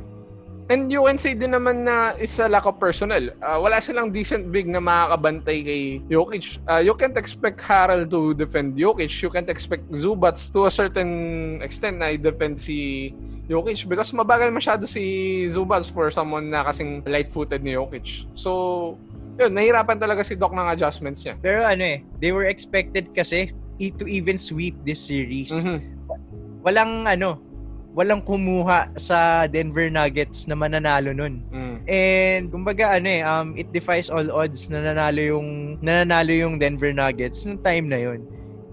And you can say din naman na it's a lack of personnel. Uh, wala silang decent big na makakabantay kay Jokic. Uh, you can't expect Harrell to defend Jokic. You can't expect Zubats to a certain extent na i-defend si Jokic because mabagal masyado si Zubats for someone na kasing light-footed ni Jokic. So, yun, nahirapan talaga si Doc ng adjustments niya. Pero ano eh, they were expected kasi i- to even sweep this series. Mhm. Walang ano, walang kumuha sa Denver Nuggets na mananalo nun. Mm. And kumbaga ano eh, um, it defies all odds na nanalo yung nananalo yung Denver Nuggets nung time na yon.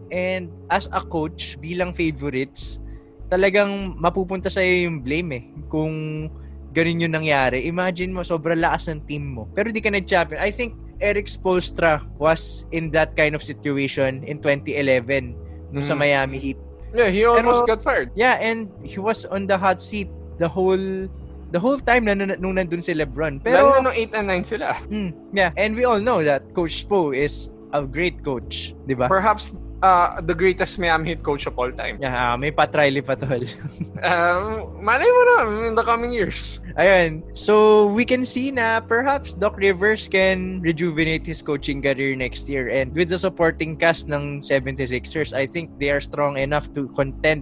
And as a coach, bilang favorites, talagang mapupunta sa yung blame eh. Kung ganun yung nangyari. Imagine mo, sobrang lakas ng team mo. Pero di ka nag-champion. I think Eric Spoelstra was in that kind of situation in 2011 nung sa Mm. Miami Heat. Yeah, he almost Pero- got fired. Yeah, and he was on the hot seat the whole the whole time na nung, nung nandun si LeBron. Pero, Lalo na nung 8 and 9 sila. mm, yeah, and we all know that Coach Spo is a great coach, 'di ba? Perhaps uh, the greatest Miami Heat coach of all time. Yeah, ah, may Pat Riley pa tol. (laughs) Um, malay mo na in the coming years. Ayun. So, we can see na perhaps Doc Rivers can rejuvenate his coaching career next year. And with the supporting cast ng 76ers, I think they are strong enough to contend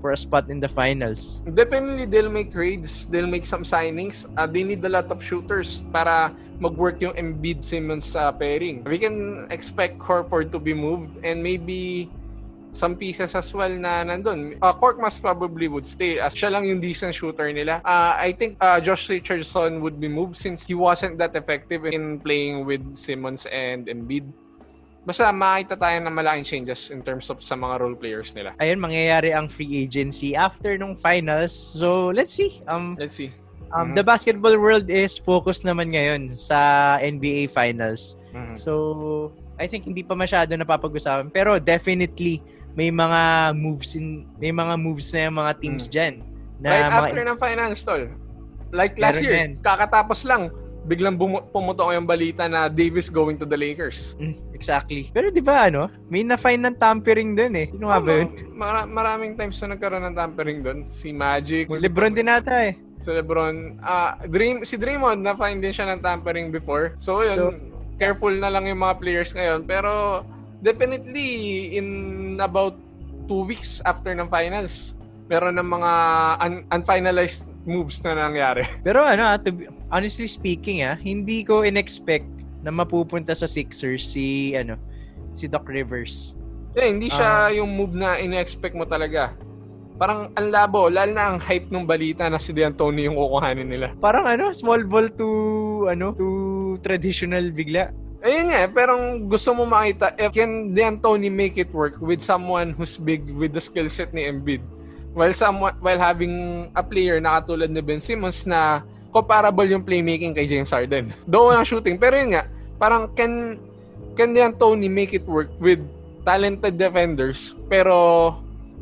for a spot in the finals. Definitely, they'll make trades. They'll make some signings. Uh, they need a lot of shooters para mag-work yung Embiid Simmons sa pairing. We can expect Horford to be moved and maybe some pieces as well na nandun. Uh, Korkmaz probably would stay as siya lang yung decent shooter nila. Uh, I think uh, Josh Richardson would be moved since he wasn't that effective in playing with Simmons and Embiid. Basta makita tayo ng malaking changes in terms of sa mga role players nila. Ayun, mangyayari ang free agency after nung finals. So, let's see. Um, Let's see. um Mhm. The basketball world is focused naman ngayon sa NBA finals. Mhm. So, I think hindi pa masyado napapag-usapan. Pero definitely, may mga moves in may mga moves na yung mga teams Mm. dyan. Na right mga, after ng finals, tol. Like last year, yan. kakatapos lang, biglang bumu- pumutok yung balita na Davis going to the Lakers. Mm, exactly. Pero di ba ano, may na-find ng tampering dun eh. Sino nga ba yun? Mara- maraming times na nagkaroon ng tampering doon. Si Magic, Si Lebron din ata eh. si LeBron. Ah, Dream, si Draymond, na-find din siya ng tampering before. So, yun, So- careful na lang yung mga players ngayon. Pero, definitely, in in about two weeks after ng finals, meron ng mga un- unfinalized moves na nangyari. (laughs) Pero ano, ah, to be- honestly speaking ah, hindi ko in-expect na mapupunta sa Sixers si ano, si Doc Rivers. Eh, hindi siya yung move na ine-expect mo talaga. Parang ang labo, lalo na ang hype ng balita na si D'Antoni yung kukuhanin nila. Parang ano, small ball to ano, to traditional bigla. Ayun nga, eh, pero gusto mo makita, if can D'Antoni make it work with someone who's big with the skill set ni Embiid? While someone, while having a player na katulad ni Ben Simmons na comparable yung playmaking kay James Harden. (laughs) Though ang shooting, pero yun nga, parang can can D'Antoni make it work with talented defenders pero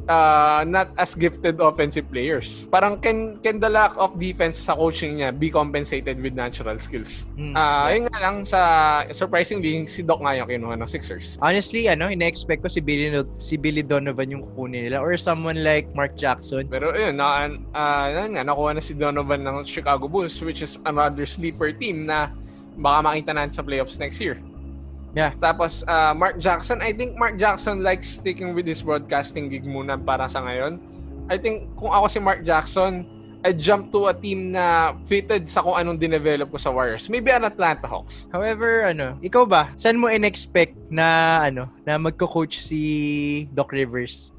uh, not as gifted offensive players. Parang can can the lack of defense sa coaching niya be compensated with natural skills? Hmm. Ah, yun nga lang sa surprisingly si Doc nga yung kinuha ng Sixers. Honestly, ano, ina-expect ko si Billy, si Billy Donovan yung kukunin nila or someone like Mark Jackson. Pero yun, na, uh, yun nga, nakuha na si Donovan ng Chicago Bulls which is another sleeper team na baka makita natin sa playoffs next year. Yeah. Tapos ah, Mark Jackson, I think Mark Jackson likes sticking with his broadcasting gig muna para sa ngayon. I think kung ako si Mark Jackson, I jump to a team na fitted sa kung anong dinevelop ko sa Warriors. Maybe an Atlanta Hawks. However, ano, ikaw ba, saan mo in-expect na ano, na magko-coach si Doc Rivers?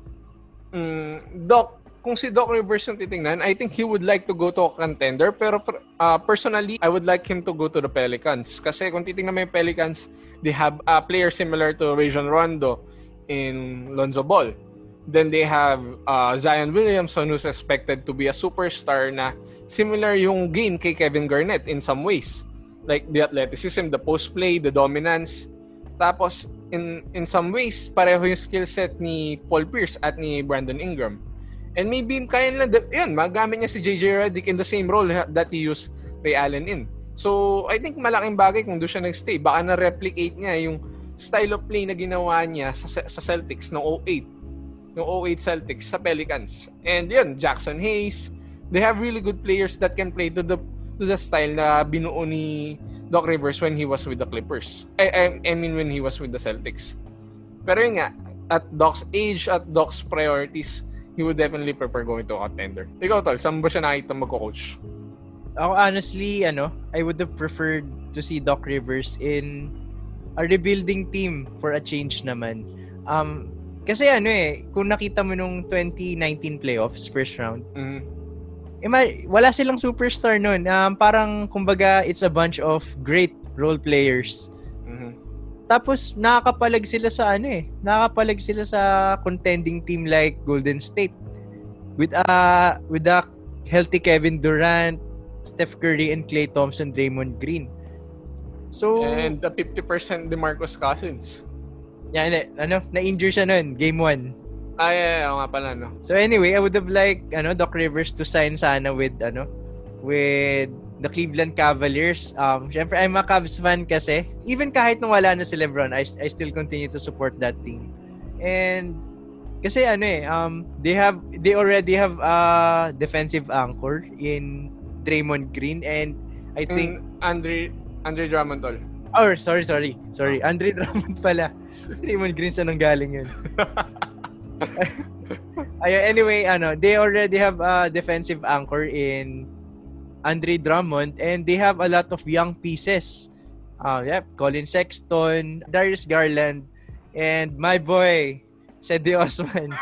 Mm, Doc, kung si Doc Rivers yung titingnan, I think he would like to go to a contender. Pero uh, personally, I would like him to go to the Pelicans. Kasi kung titingnan mo yung Pelicans, they have a player similar to Rajon Rondo in Lonzo Ball. Then they have uh, Zion Williamson who's expected to be a superstar na similar yung gain kay Kevin Garnett in some ways. Like the athleticism, the post play, the dominance. Tapos in in some ways pareho yung skill set ni Paul Pierce at ni Brandon Ingram. And maybe kaya nila, yun, magamit niya si JJ Redick in the same role ha- that he used Ray Allen in. So, I think malaking bagay kung doon siya nag-stay. Baka na-replicate niya yung style of play na ginawa niya sa, sa Celtics noong 08. Yung 08 Celtics sa Pelicans. And yun, Jackson Hayes. They have really good players that can play to the to the style na binuo ni Doc Rivers when he was with the Clippers. I, I, I mean when he was with the Celtics. Pero yun nga, at Doc's age, at Doc's priorities, he would definitely prefer going to a contender. Ikaw, Tol, saan ba siya nakita magko-coach? Ako honestly, ano, I would have preferred to see Doc Rivers in a rebuilding team for a change naman. Um, kasi ano eh, kung nakita mo nung 2019 playoffs, first round, Mm. ima- wala silang superstar nun. Um, parang, kumbaga, it's a bunch of great role players. Tapos, nakakapalag sila sa ano eh. Nakakapalag sila sa contending team like Golden State. With a, with a healthy Kevin Durant, Steph Curry, and Klay Thompson, Draymond Green. So, And the 50% DeMarcus Cousins. yan, eh, ano, na-injure siya nun, game 1. Ay, ay, ay, oo nga pala, no? So anyway, I would have liked ano Doc Rivers to sign sana with ano with the Cleveland Cavaliers. Um syempre I'm a Cavs fan kasi. Even kahit nung wala na si LeBron, I, I still continue to support that team. And kasi ano eh, um they have they already have a defensive anchor in Draymond Green and I think Yung Andre, Andre Drummond, Tol. or sorry sorry sorry Andre Drummond pala. Draymond Green sa nang galing yun. (laughs) Ayun, anyway, ano, they already have a defensive anchor in Andre Drummond and they have a lot of young pieces. Uh, yep, Colin Sexton, Darius Garland, and my boy, Sedi Osman. (laughs)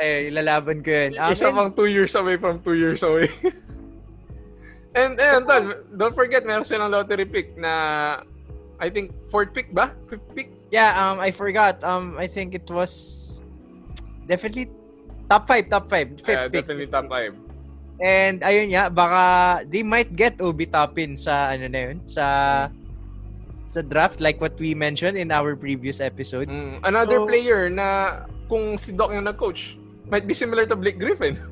Ay, lalaban ko yun. Um, Isa pang two years away from two years away. (laughs) and, and, Tol, don't forget, meron silang lottery pick na, I think, fourth pick ba? Fifth pick? Yeah, um, I forgot. Um, I think it was definitely top five, top five, fifth Yeah, pick. definitely top five. And ayun nga, baka they might get Obi Toppin sa ano na yun, sa sa draft like what we mentioned in our previous episode. Mm, another So- player na kung si Doc yung nag-coach, might be similar to Blake Griffin. (laughs)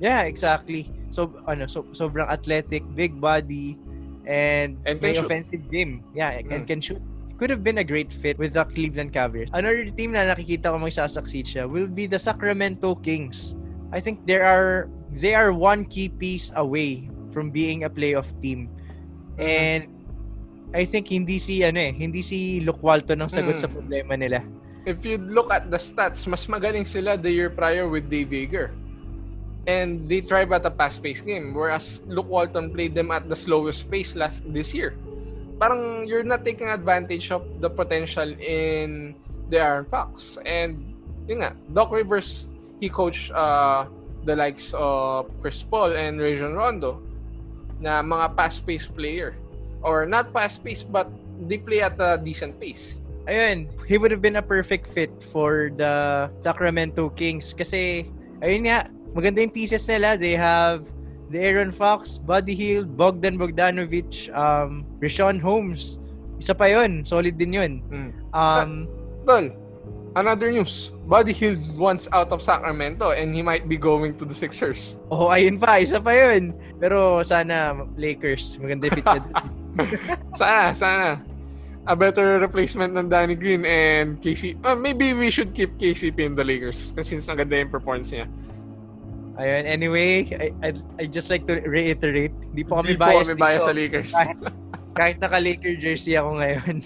Yeah, exactly. So ano, so sobrang athletic, big body and, And may shoot. offensive game. Yeah, and Mm. can shoot. Could have been a great fit with the Cleveland Cavaliers. Another team na nakikita ko magsasucceed siya will be the Sacramento Kings. I think there are they are one key piece away from being a playoff team. Mm-hmm. And I think hindi si ano eh, hindi si Luke Walton ang sagot Mm. sa problema nila. if you look at the stats, mas magaling sila the year prior with Dave Yeager. And they thrive at a fast-paced game. Whereas Luke Walton played them at the slowest pace last this year. Parang you're not taking advantage of the potential in the Aaron Fox. And yun nga, Doc Rivers, he coached uh, the likes of Chris Paul and Rajon Rondo na mga fast-paced player. Or not fast-paced, but they play at a decent pace. Ayun, he would have been a perfect fit for the Sacramento Kings kasi ayun nga, maganda yung pieces nila. They have the Aaron Fox, Buddy Hield, Bogdan Bogdanovic, um, Rashawn Holmes. Isa pa yun, solid din yun. Mm. Um, Tol, another news. Buddy Hield wants out of Sacramento and he might be going to the Sixers. oh, ayun pa, isa pa yun. Pero sana Lakers, maganda fit dun. (laughs) Sana, sana. A better replacement ng Danny Green and KC. Uh, maybe we should keep KCP in the Lakers kasi since maganda yung performance niya. Ayun, anyway, I, I, I just like to reiterate, hindi po kami Hindi po biased kami bias dito. sa Lakers. Kahit, kahit naka-Laker jersey ako ngayon. (laughs)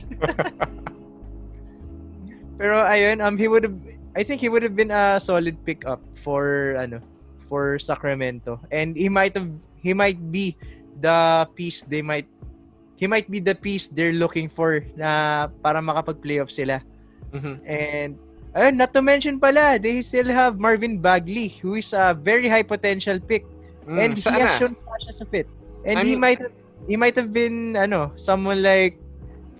Pero ayun, um he would have I think he would have been a solid pickup for ano for Sacramento. And he might have he might be the piece they might he might be the piece they're looking for na para makapag-playoff sila. Mhm. And ayun, not to mention pala, they still have Marvin Bagley who is a very high potential pick. Mm, And he sana. actually passes a fit. And I he might he might have been ano, someone like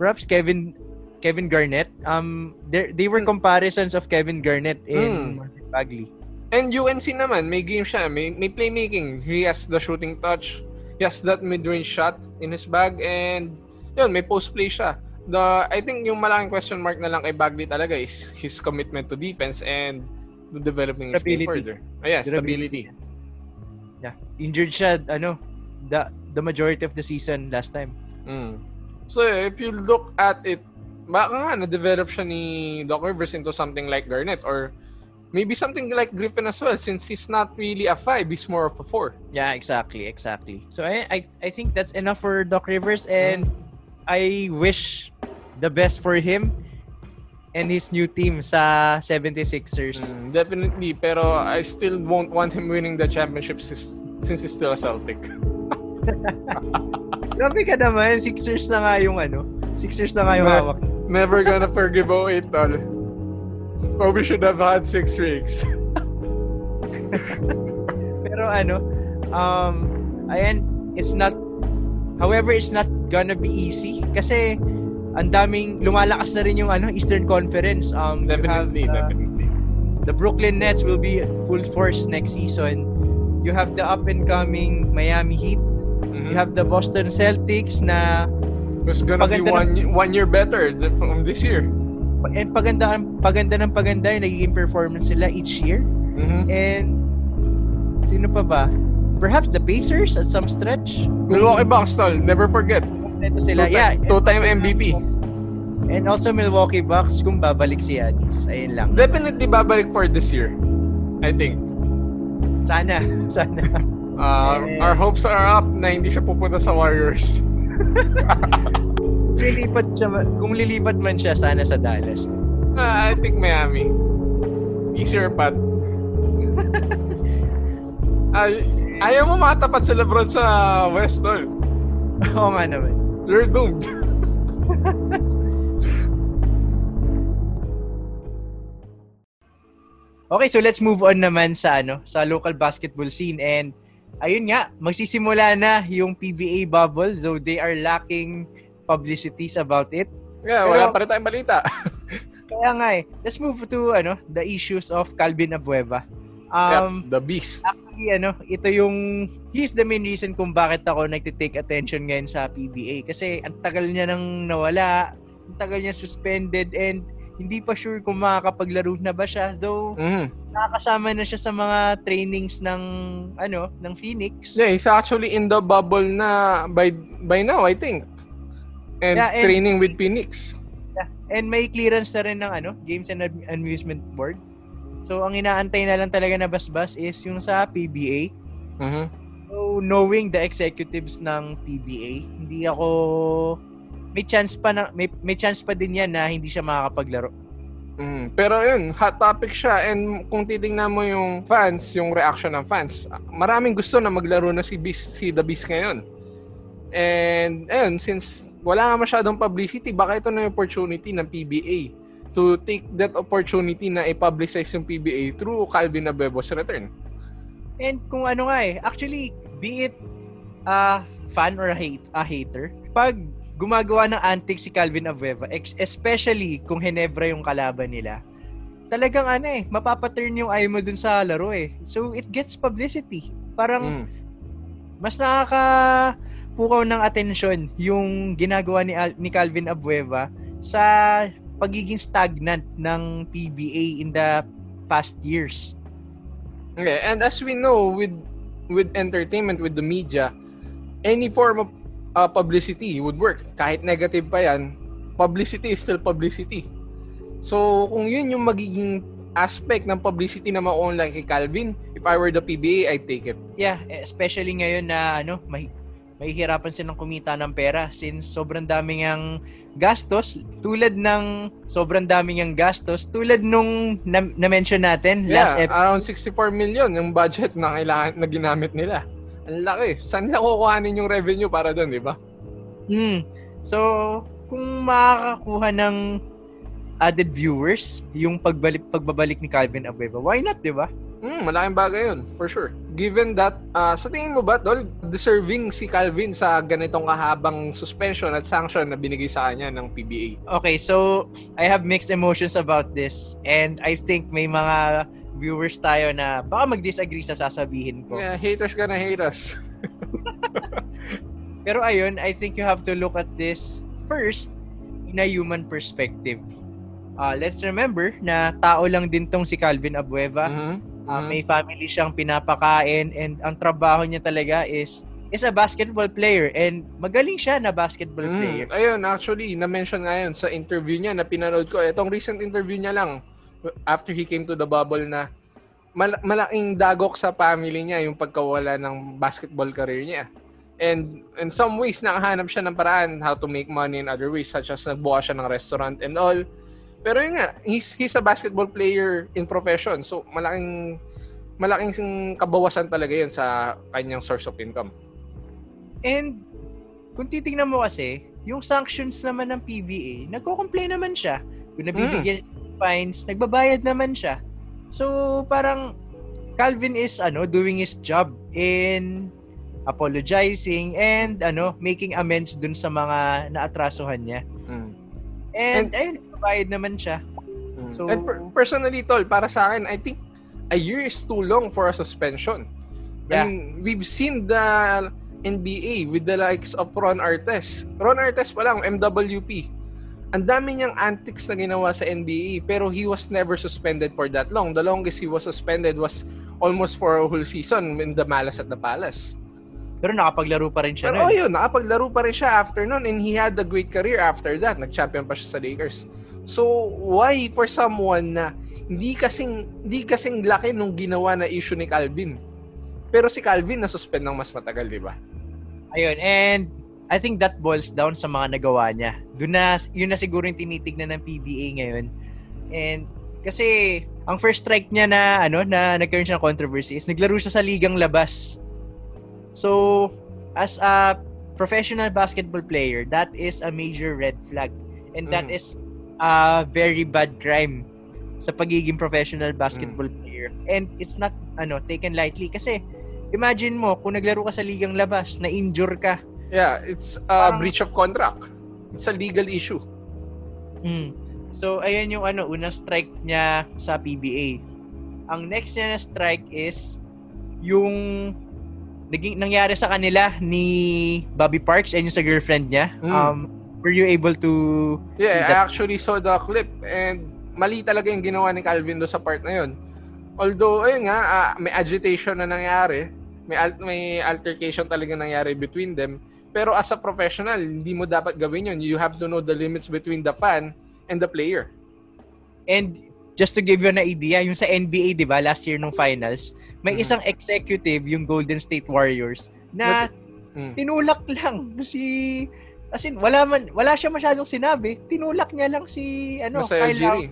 perhaps Kevin Kevin Garnett. Um there they were Hmm. comparisons of Kevin Garnett in Hmm. Marvin Bagley. And UNC naman, may game siya. May, may playmaking. He has the shooting touch. He has that mid-range shot in his bag. And yun, may post-play siya. The, I think yung malaking question mark na lang kay Bagley talaga is his commitment to defense and to developing his game further. Ah, yeah, stability. Yeah. Injured siya ano the the majority of the season last time. Mm. So, if you look at it, baka nga na-develop siya ni Doc Rivers into something like Garnett or maybe something like Griffin as well since he's not really a 5, he's more of a 4. Yeah, exactly, exactly. So I I, I think that's enough for Doc Rivers and I wish the best for him and his new team sa 76ers. Mm, definitely, pero I still won't want him winning the championship since, since he's still a Celtic. (laughs) Grabe ka naman, Sixers na nga yung ano. Sixers na nga yung hawak. Never gonna forgive 08, tol. Kobe should have had six rings. (laughs) Pero ano, um, ayan, it's not, however, it's not gonna be easy kasi ang daming, lumalakas na rin yung ano, Eastern Conference. Um, you have, definitely, uh, definitely. the Brooklyn Nets will be full force next season. You have the up and coming Miami Heat. Mhm. You have the Boston Celtics na Who's gonna be one, one year better from this year. and paganda paganda ng paganda yung nagiging performance nila each year. Mhm. And sino pa ba? Perhaps the Pacers at some stretch. Milwaukee Bucks. Never forget. Ito sila. Two-time- Yeah. two-time MVP. And also Milwaukee Bucks kung babalik si Giannis. Ayun lang. Definitely babalik for this year. I think. Sana. (laughs) Sana. Uh, Eh. Our hopes are up na hindi siya pupunta sa Warriors. (laughs) Lilipat siya, kung lilipat man siya, sana sa Dallas. Ah, I think Miami. Easier path. (laughs) Ay, ayaw mo matapat sa Lebron sa West, tol. Oo nga naman. You're doomed. (laughs) Okay, so let's move on naman sa ano, sa local basketball scene and ayun nga, magsisimula na yung PBA bubble though they are lacking publicities about it. Yeah, Pero- wala pa rin tayong balita. (laughs) Kaya nga eh, let's move to ano, the issues of Calvin Abueva. Um, Yep, the Beast. actually ano, ito yung he's the main reason kung bakit ako nagte-take attention ngayon sa PBA kasi ang tagal niya nang nawala, ang tagal niya suspended and hindi pa sure kung makakapaglaro na ba siya though Mhm. nakakasama na siya sa mga trainings ng ano ng Phoenix. Yeah, he's actually in the bubble na by by now, I think. And, Yeah, and- training with Phoenix. And may clearance na rin ng ano, Games and Am- Amusement Board. So ang inaantay na lang talaga na basbas is yung sa PBA. Mhm. So knowing the executives ng PBA, hindi ako may chance pa na may, may chance pa din yan na hindi siya makakapaglaro. Mm, pero yun, hot topic siya and kung titingnan mo yung fans, yung reaction ng fans, maraming gusto na maglaro na si Beast, si The Beast ngayon. And ayun, since wala nga masyadong publicity, baka ito na yung opportunity ng PBA to take that opportunity na i-publicize yung PBA through Calvin Abebo's return. And kung ano nga eh, actually, be it a fan or a, hate, a hater, pag gumagawa ng antics si Calvin Abueva, ex- especially kung Hinebra yung kalaban nila, talagang ano eh, mapapaturn yung eye mo dun sa laro eh. So, it gets publicity. Parang, Mm. mas nakaka pukaw ng atensyon yung ginagawa ni, Al- ni Calvin Abueva sa pagiging stagnant ng PBA in the past years. Okay, and as we know with with entertainment with the media, any form of uh, publicity would work. Kahit negative pa 'yan, publicity is still publicity. So, kung 'yun yung magiging aspect ng publicity na ma-online kay Calvin, if I were the PBA, I'd take it. Yeah, especially ngayon na ano, may mahihirapan silang kumita ng pera since sobrang daming ang gastos tulad ng sobrang daming ang gastos tulad nung na, na-mention natin last Yeah, episode. around 64 million yung budget na kailangan na ginamit nila. Ang laki. Saan nila kukuhanin yung revenue para doon, di ba? Hmm. So, kung makakakuha ng added viewers yung pagbalik pagbabalik ni Calvin Abueva, why not, 'di ba? Hmm, malaking bagay yun, for sure. Given that, ah, sa tingin mo ba, Dol, deserving si Calvin sa ganitong kahabang suspension at sanction na binigay sa kanya ng PBA? Okay, so I have mixed emotions about this and I think may mga viewers tayo na baka mag-disagree sa sasabihin ko. Yeah, haters gonna hate us. (laughs) Pero ayun, I think you have to look at this first in a human perspective. Uh, let's remember na tao lang din tong si Calvin Abueva. Mhm. Uh. May family siyang pinapakain and ang trabaho niya talaga is is a basketball player and magaling siya na basketball Mm, player. Ayun, actually, na-mention nga yun sa interview niya na pinanood ko. Itong recent interview niya lang, after he came to the bubble na mal- malaking dagok sa family niya yung pagkawala ng basketball career niya. And in some ways, nakahanap siya ng paraan how to make money in other ways, such as nagbuka siya ng restaurant and all. Pero yun nga, he's, he's a basketball player in profession. So, malaking malaking kabawasan talaga yun sa kanyang source of income. And kung titingnan mo kasi, yung sanctions naman ng PBA, nagko-complain naman siya. Kung nabibigyan ng fines, nagbabayad naman siya. So, parang Calvin is ano doing his job in apologizing and ano making amends dun sa mga naatrasohan niya. Mm. And, ayun, nagbabayad naman siya. So- and per- personally, tol, para sa akin, I think a year is too long for a suspension. Yeah. I mean, we've seen the NBA with the likes of Ron Artes. Ron Artes pa lang, MWP. Ang dami niyang antics na ginawa sa NBA, pero he was never suspended for that long. The longest he was suspended was almost for a whole season in the Malas at the Palace. Pero nakapaglaro pa rin siya Pero oh, nun. yun, nakapaglaro pa rin siya after nun and he had a great career after that. Nag-champion pa siya sa Lakers. So, why for someone na hindi kasing hindi kasing laki nung ginawa na issue ni Calvin. Pero si Calvin na suspend ng mas matagal, di ba? Ayun, and I think that boils down sa mga nagawa niya. Doon na, yun na siguro yung tinitignan ng PBA ngayon. And kasi ang first strike niya na ano na nagkaroon siya ng controversy is naglaro siya sa ligang labas. So, as a professional basketball player, that is a major red flag. And that Mm. is a very bad crime sa pagiging professional basketball player. And it's not ano taken lightly kasi imagine mo kung naglaro ka sa ligang labas, na injure ka. Yeah, it's a Parang- breach of contract. It's a legal issue. Mm. So ayan yung ano unang strike niya sa PBA. Ang next niya na strike is yung naging nangyari sa kanila ni Bobby Parks and yung sa girlfriend niya. Mm. Um were you able to see Yeah, I actually saw the clip and mali talaga yung ginawa ni Calvin do sa part na yun. Although, ayun nga, ah, may agitation na nangyari. May, al- may altercation talaga nangyari between them. Pero as a professional, hindi mo dapat gawin yun. You have to know the limits between the fan and the player. And just to give you an idea, yung sa NBA, 'di ba, last year nung finals, may Mhm. isang executive yung Golden State Warriors na Mm. tinulak lang si As in, wala man, wala siya masyadong sinabi. Tinulak niya lang si, ano, Masaya Kyle Lowry.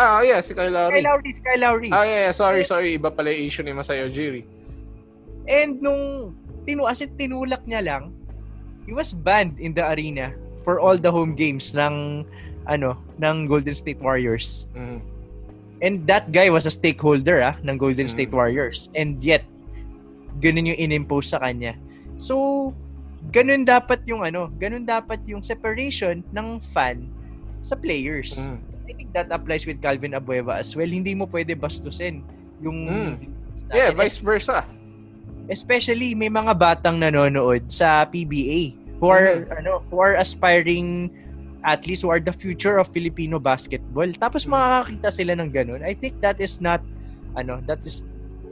Ah, yeah, si Kyle Lowry. Kyle Lowry, si Kyle Lowry. Ah, yeah, yeah, sorry, sorry. Iba pala yung issue ni Masaya Ujiri. And nung tinu as in, tinulak niya lang, he was banned in the arena for all the home games ng ano, ng Golden State Warriors. Mhm. And that guy was a stakeholder ah ng Golden Mm. State Warriors. And yet ganun yung inimpose sa kanya. So ganun dapat yung ano, ganun dapat yung separation ng fan sa players. Mhm. I think that applies with Calvin Abueva as well. Hindi mo pwede bastusin yung Mm. Yeah, vice versa. especially may mga batang nanonood sa PBA who are Mm-hmm. ano who are aspiring athletes who are the future of Filipino basketball tapos Mm. makakakita sila ng ganun I think that is not ano that is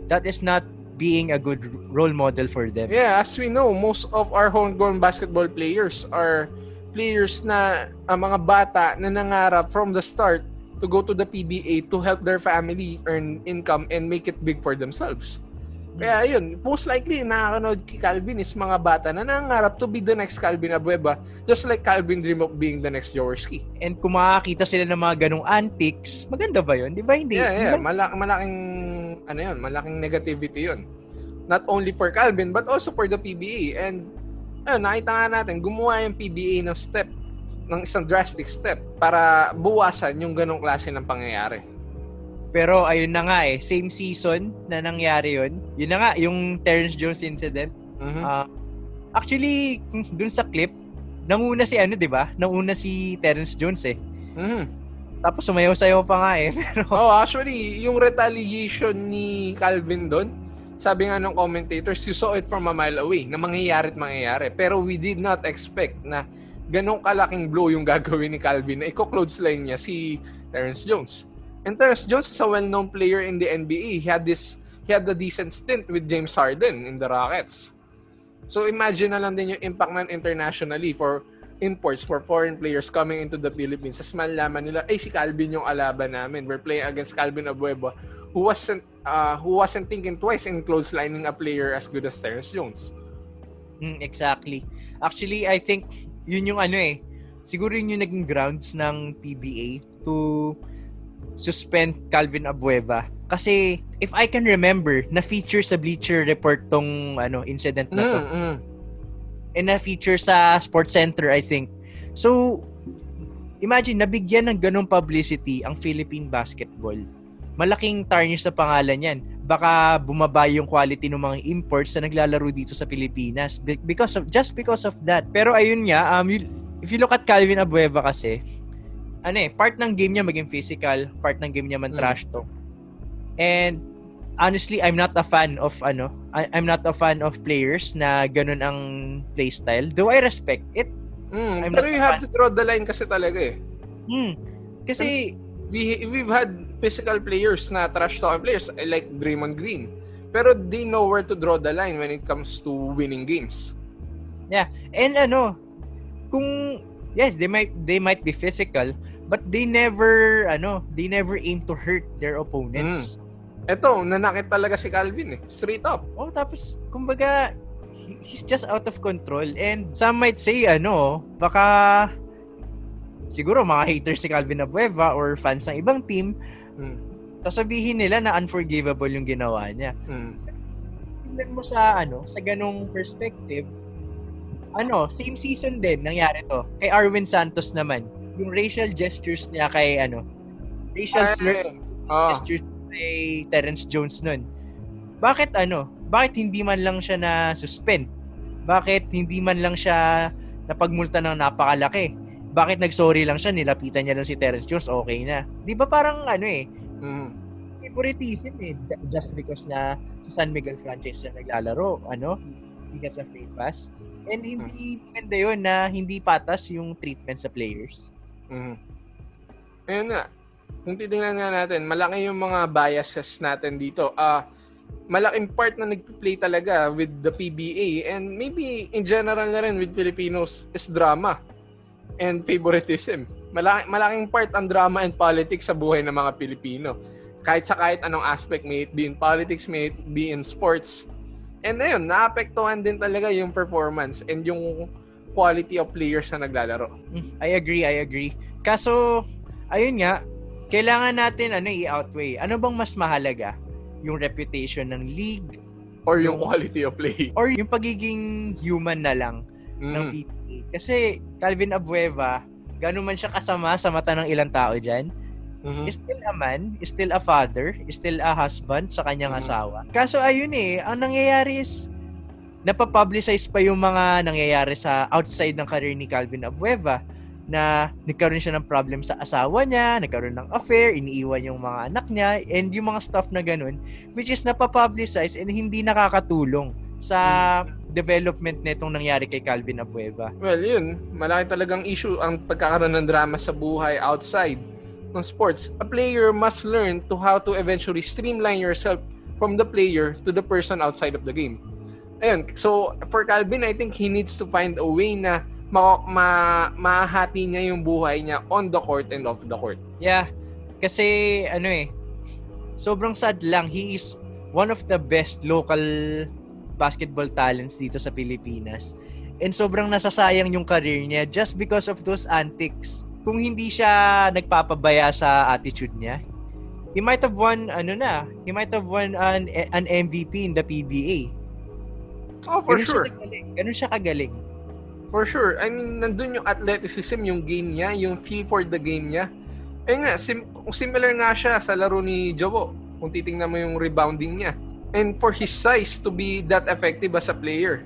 that is not being a good role model for them Yeah, as we know, most of our homegrown basketball players are players na ang mga bata na nangarap from the start to go to the PBA to help their family earn income and make it big for themselves. Kaya yun, most likely nakakanood kay Calvin is mga bata na nangarap to be the next Calvin Abueva just like Calvin dream of being the next Jaworski. and kung makakita sila ng mga ganung antics maganda ba yun di ba hindi Yeah, yeah. Malak malaking, ano yun, malaking negativity yun. Not only for Calvin, but also for the PBA. And, ayun, nakita nga natin, gumawa yung PBA ng step, ng isang drastic step para buwasan yung ganong klase ng pangyayari. Pero ayun na nga eh same season na nangyari yun yun na nga yung Terrence Jones incident Mhm. Ah, actually, dun sa clip, nanguna si ano, 'di ba? Nanguna si Terrence Jones eh. Mhm. Tapos sumayaw-sayaw pa nga eh. (laughs) Pero Oh, actually, yung retaliation ni Calvin doon, sabi nga ng commentators, you saw it from a mile away, na mangyayari at mangyayari. Pero we did not expect na ganong kalaking blow yung (laughs) gagawin ni Calvin na i-clothesline niya si Terrence Jones. And Terrence Jones is a well-known player in the NBA. He had this, he had a decent stint with James Harden in the Rockets. So imagine na lang din yung impact nan internationally for imports for foreign players coming into the Philippines. As malaman nila, ay si Calvin yung alaban namin. We're playing against Calvin Abueva who wasn't uh, who wasn't thinking twice in closelining a player as good as Terrence Jones. Mm, exactly. Actually, I think yun yung ano eh. Siguro yun yung naging grounds ng PBA to suspend Calvin Abueva. Kasi if I can remember, na-feature sa Bleacher Report tong ano incident na to. Mm, mm. and na-feature sa Sports Center, I think. So, imagine, nabigyan ng ganong publicity ang Philippine basketball. Malaking tarnish sa pangalan yan. Baka bumaba yung quality ng mga imports na naglalaro dito sa Pilipinas Be- because of just because of that. Pero ayun nga, um, you- if you look at Calvin Abueva kasi, ano eh, part ng game niya maging physical, part ng game niya man Mm. trash talk. And honestly, I'm not a fan of ano, I, I'm not a fan of players na ganun ang playstyle. Though I respect it. Mm, I'm pero you have fan. to draw the line kasi talaga eh. Hmm. Kasi We, we've had physical players na trash talking players eh, like Draymond Green. Pero they know where to draw the line when it comes to winning games. and ano, kung yes, they might they might be physical, but they never ano, they never aim to hurt their opponents. Eto, nanakit talaga si Calvin eh. Straight up. Oh, tapos kumbaga he- he's just out of control and some might say ano, baka siguro mga haters si Calvin Abueva or fans ng ibang team, Mm. sasabihin nila na unforgivable yung ginawa niya. Mm. tingnan mo sa ano, sa ganong perspective, ano, same season din nangyari to. Kay Arwin Santos naman, yung racial gestures niya kay ano, racial slur Ay, ah, gestures kay Terrence Jones nun. Bakit ano? Bakit hindi man lang siya na suspend? Bakit hindi man lang siya napagmulta ng napakalaki? Bakit nagsorry lang siya, nilapitan niya lang si Terrence Jones, okay na. Di ba parang ano eh, mm. favoritism eh. Just because na sa San Miguel franchise siya naglalaro, ano, gets a free pass. And hindi maganda yun na hindi patas yung treatment sa players. Mhm. Ayun nga. Kung titingnan nga natin, malaki yung mga biases natin dito. Ah, malaking part na nagpi-play talaga with the PBA and maybe in general na rin with Filipinos is drama and favoritism. Malaki, malaking part ang drama and politics sa buhay ng mga Pilipino. Kahit sa kahit anong aspect, may it be in politics, may it be in sports. And ayun, naapektuhan din talaga yung performance and yung quality of players na naglalaro. Mm, I agree, I agree. Kaso, ayun nga, kailangan natin ano i-outweigh. Ano bang mas mahalaga? Yung reputation ng league Or yung Yung- quality of play. or yung pagiging human na lang ng Mm. PTA? Kasi Calvin Abueva, gano'n man siya kasama sa mata ng ilang tao dyan, Mhm. is still a man, is still a father, is still a husband sa kanyang Mhm. asawa. Kaso ayun eh, ang nangyayari is napapublicize pa yung mga nangyayari sa outside ng career ni Calvin Abueva na nagkaroon siya ng problem sa asawa niya, nagkaroon ng affair, iniiwan yung mga anak niya, and yung mga stuff na ganun, which is napapublicize and hindi nakakatulong sa development netong nangyari kay Calvin Abueva. Well, yun. Malaki talagang issue ang pagkakaroon ng drama sa buhay outside ng sports. A player must learn to how to eventually streamline yourself from the player to the person outside of the game. Ayun. So, for Calvin, I think he needs to find a way na ma, ma mahati niya yung buhay niya on the court and off the court. Yeah. Kasi ano eh, sobrang sad lang. He is one of the best local basketball talents dito sa Pilipinas. And sobrang nasasayang yung career niya just because of those antics. Kung hindi siya nagpapabaya sa attitude niya, he might have won ano na, he might have won an an MVP in the PBA. Oh, for Ganun sure. Siya kagaling. Ganun siya kagaling. For sure. I mean, nandun yung athleticism, yung game niya, yung feel for the game niya. Eh nga, sim- similar nga siya sa laro ni Jobo. Kung titingnan mo yung rebounding niya. And for his size to be that effective as a player,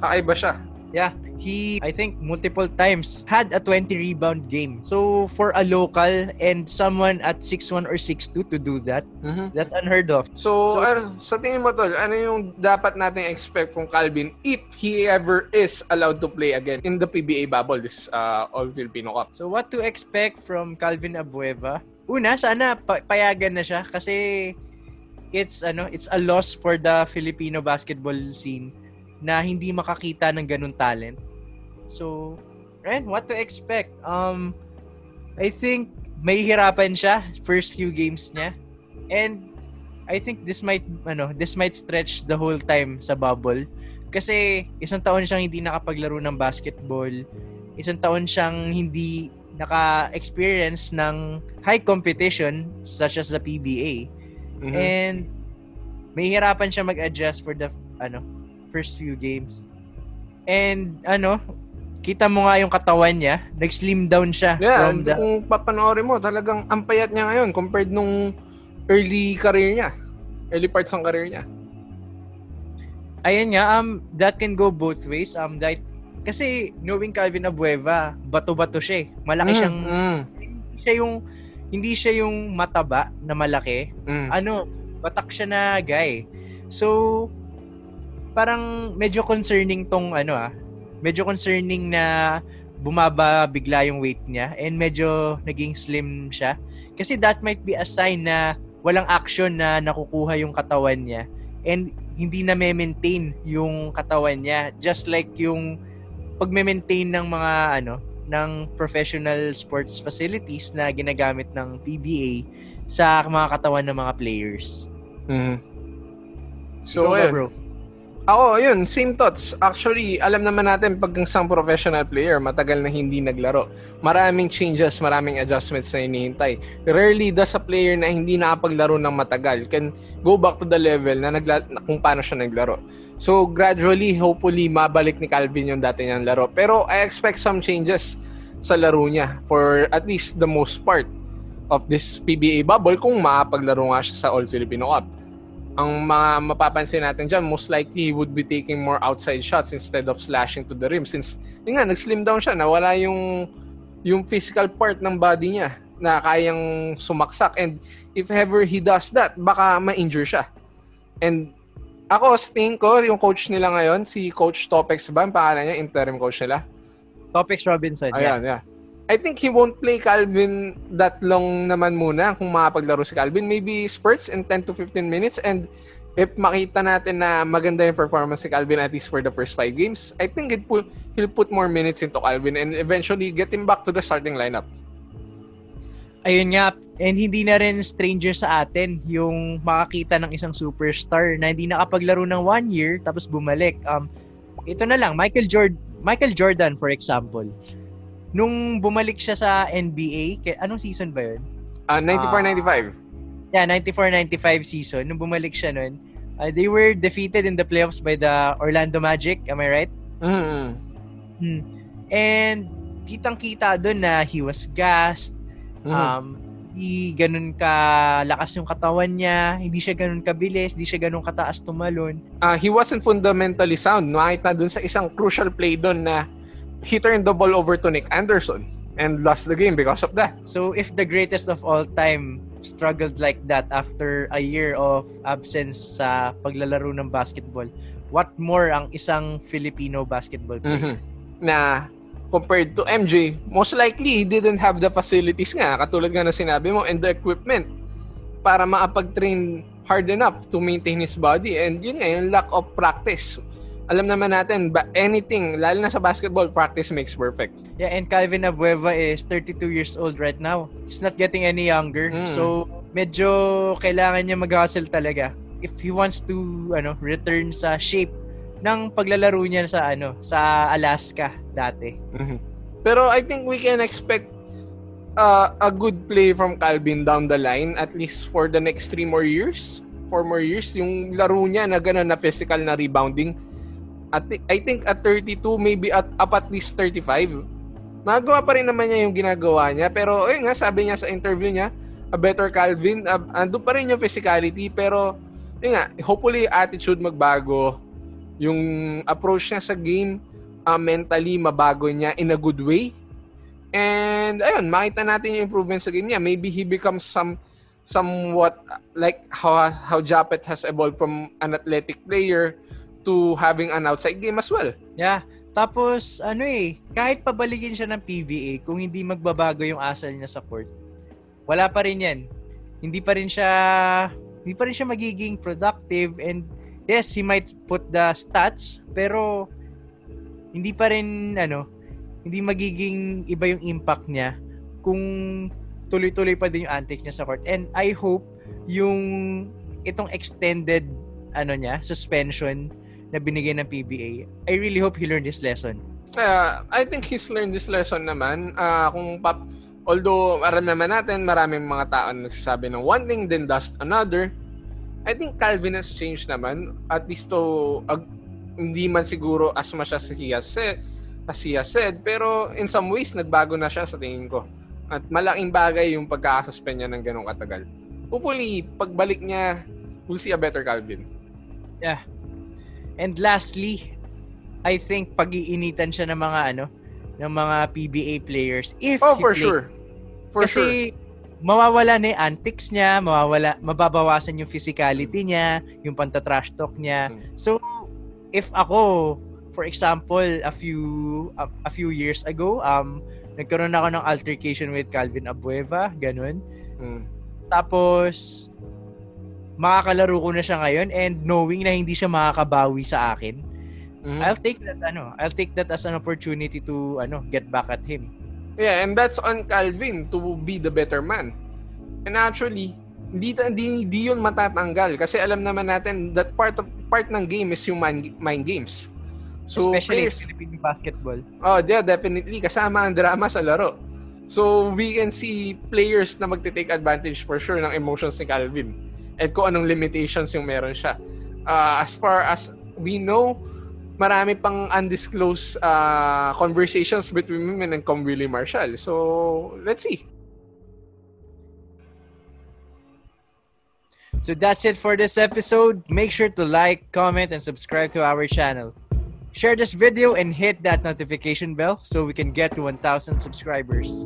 kakaiba siya. Yeah, he I think multiple times had a 20 rebound game. So for a local and someone at 6'1 or 6'2 to do that, Mhm. that's unheard of. So, So- ano, sa tingin mo tol, ano yung dapat nating expect from Calvin if he ever is allowed to play again in the PBA bubble, this uh, All Filipino Cup? So what to expect from Calvin Abueva? Una, sana pa- payagan na siya kasi it's ano, it's a loss for the Filipino basketball scene na hindi makakita ng ganun talent. So, and what to expect? Um I think may hirapan siya first few games niya. And I think this might ano, this might stretch the whole time sa bubble kasi isang taon siyang hindi nakapaglaro ng basketball. Isang taon siyang hindi naka-experience ng high competition such as the PBA. Mhm. And may hirapan siya mag-adjust for the ano first few games. And ano, kita mo nga yung katawan niya, nag-slim down siya Yeah, from the kung papanoorin mo, talagang ang payat niya ngayon compared nung early career niya. Early parts ng career niya. Ayun nga, um, that can go both ways. Um, that, kasi knowing Calvin Abueva, bato-bato siya eh. Malaki Mm, siyang, mm, hindi siya yung, hindi siya yung mataba na malaki. mm. Ano, batak siya na guy. So, parang medyo concerning tong ano ah, medyo concerning na bumaba bigla yung weight niya and medyo naging slim siya. Kasi that might be a sign na walang action na nakukuha yung katawan niya and hindi na maintain yung katawan niya just like yung pagme-maintain ng mga ano ng professional sports facilities na ginagamit ng PBA sa mga katawan ng mga players. Ikaw So, ba, ayun. bro? Ako, yun, same thoughts. Actually, alam naman natin pag isang professional player, matagal na hindi naglaro. Maraming changes, maraming adjustments na hinihintay. Rarely does a player na hindi nakapaglaro ng matagal can go back to the level na, nagla- na kung paano siya naglaro. So, gradually, hopefully, mabalik ni Calvin yung dati niyang laro. Pero I expect some changes sa laro niya for at least the most part of this PBA bubble kung makapaglaro nga siya sa All Filipino Cup ang mga mapapansin natin dyan, most likely he would be taking more outside shots instead of slashing to the rim since, yun nga, nag-slim down siya, nawala yung yung physical part ng body niya na kayang sumaksak and if ever he does that, baka ma-injure siya. And ako, tingin ko, yung coach nila ngayon, si Coach Topex ba, ang pangalan niya, interim coach nila? Topics Robinson. yeah. Ayan, yeah. I think he won't play Calvin that long naman muna kung makapaglaro si Calvin. Maybe spurts in 10 to 15 minutes and if makita natin na maganda yung performance si Calvin at least for the first five games, I think he'll put, he'll put more minutes into Calvin and eventually get him back to the starting lineup. Ayun nga, and hindi na rin stranger sa atin yung makakita ng isang superstar na hindi nakapaglaro ng one year tapos bumalik. Um, ito na lang, Michael Jordan, Michael Jordan, for example, nung bumalik siya sa NBA, anong season ba yun? Ah, 94-95. Yeah, 94-95 season. Nung bumalik siya nun, uh, they were defeated in the playoffs by the Orlando Magic. Am I right? Mm. Hmm. And kitang-kita doon na he was gassed. Mhm. Um, hindi ganun kalakas yung katawan niya. Hindi siya ganun kabilis. Hindi siya ganun kataas tumalon. Ah, he wasn't fundamentally sound. Nakita dun sa isang crucial play dun na he turned the ball over to Nick Anderson and lost the game because of that. So if the greatest of all time struggled like that after a year of absence sa paglalaro ng basketball, what more ang isang Filipino basketball player? Mhm. Na compared to MJ, most likely he didn't have the facilities nga, katulad nga na sinabi mo, and the equipment para maapag-train hard enough to maintain his body. And yun nga, yung lack of practice. Alam naman natin, ba anything, lalo na sa basketball, practice makes perfect. Yeah, and Calvin Abueva is 32 years old right now. He's not getting any younger. Mm. So, medyo kailangan niya mag-hustle talaga if he wants to ano return sa shape ng paglalaro niya sa ano sa Alaska dati. Mhm. Pero I think we can expect uh, a good play from Calvin down the line at least for the next three more years. Four more years. Yung laro niya na gano'n na physical na rebounding. At, I think at 32, maybe at up at least 35. Magawa pa rin naman niya yung ginagawa niya. Pero ayun nga, sabi niya sa interview niya, a better Calvin, uh, ando pa rin yung physicality. Pero yun nga, hopefully attitude magbago. Yung approach niya sa game, uh, mentally mabago niya in a good way. And ayun, makita natin yung improvement sa game niya. Maybe he becomes some somewhat like how how Japet has evolved from an athletic player to having an outside game as well. Yeah. Tapos ano eh, kahit pabalikin siya ng PBA kung hindi magbabago yung asal niya sa court, wala pa rin 'yan. Hindi pa rin siya hindi pa rin siya magiging productive and yes, he might put the stats pero hindi pa rin ano, hindi magiging iba yung impact niya kung tuloy-tuloy pa din yung antics niya sa court. And I hope yung itong extended ano niya, suspension na binigay ng PBA, I really hope he learned this lesson. Uh, I think he's learned this lesson naman. Uh, kung pap although aram naman natin, maraming mga tao na nagsasabi ng one thing then does another. I think Calvin has changed naman. At least to, ag, hindi man siguro as much as he has said, as he has said, pero in some ways, nagbago na siya sa tingin ko. At malaking bagay yung pagkakasuspend niya ng ganong katagal. Hopefully, pagbalik niya, we'll see a better Calvin. Yeah. And lastly, I think pag-iinitan siya ng mga ano, ng mga PBA players if Oh, for play- sure. For Kasi sure. mawawala na yung antics niya, mawawala, mababawasan yung physicality niya, yung panta-trash talk niya. Hmm. So, if ako, for example, a few a, a few years ago, um, nagkaroon ako ng altercation with Calvin Abueva, ganun. Mm. Tapos, makakalaro ko na siya ngayon and knowing na hindi siya makakabawi sa akin, Mhm. I'll take that ano, I'll take that as an opportunity to ano, get back at him. Yeah, and that's on Calvin to be the better man. And actually, hindi, hindi, hindi yun matatanggal kasi alam naman natin that part of part ng game is yung mind, mind games. So, Especially in players, Philippine basketball. oh, yeah, definitely. Kasama ang drama sa laro. So, we can see players na magte-take advantage for sure ng emotions ni Calvin at kung anong limitations yung meron siya. Uh, as far as we know, marami pang undisclosed uh, conversations between him and Com Willie Marshall. So, let's see. So that's it for this episode. Make sure to like, comment, and subscribe to our channel. Share this video and hit that notification bell so we can get to 1,000 subscribers.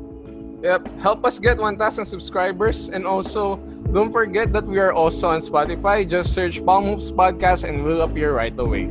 Yep, help us get 1,000 subscribers. And also, don't forget that we are also on Spotify. Just search Palm Hoops Podcast and we'll appear right away.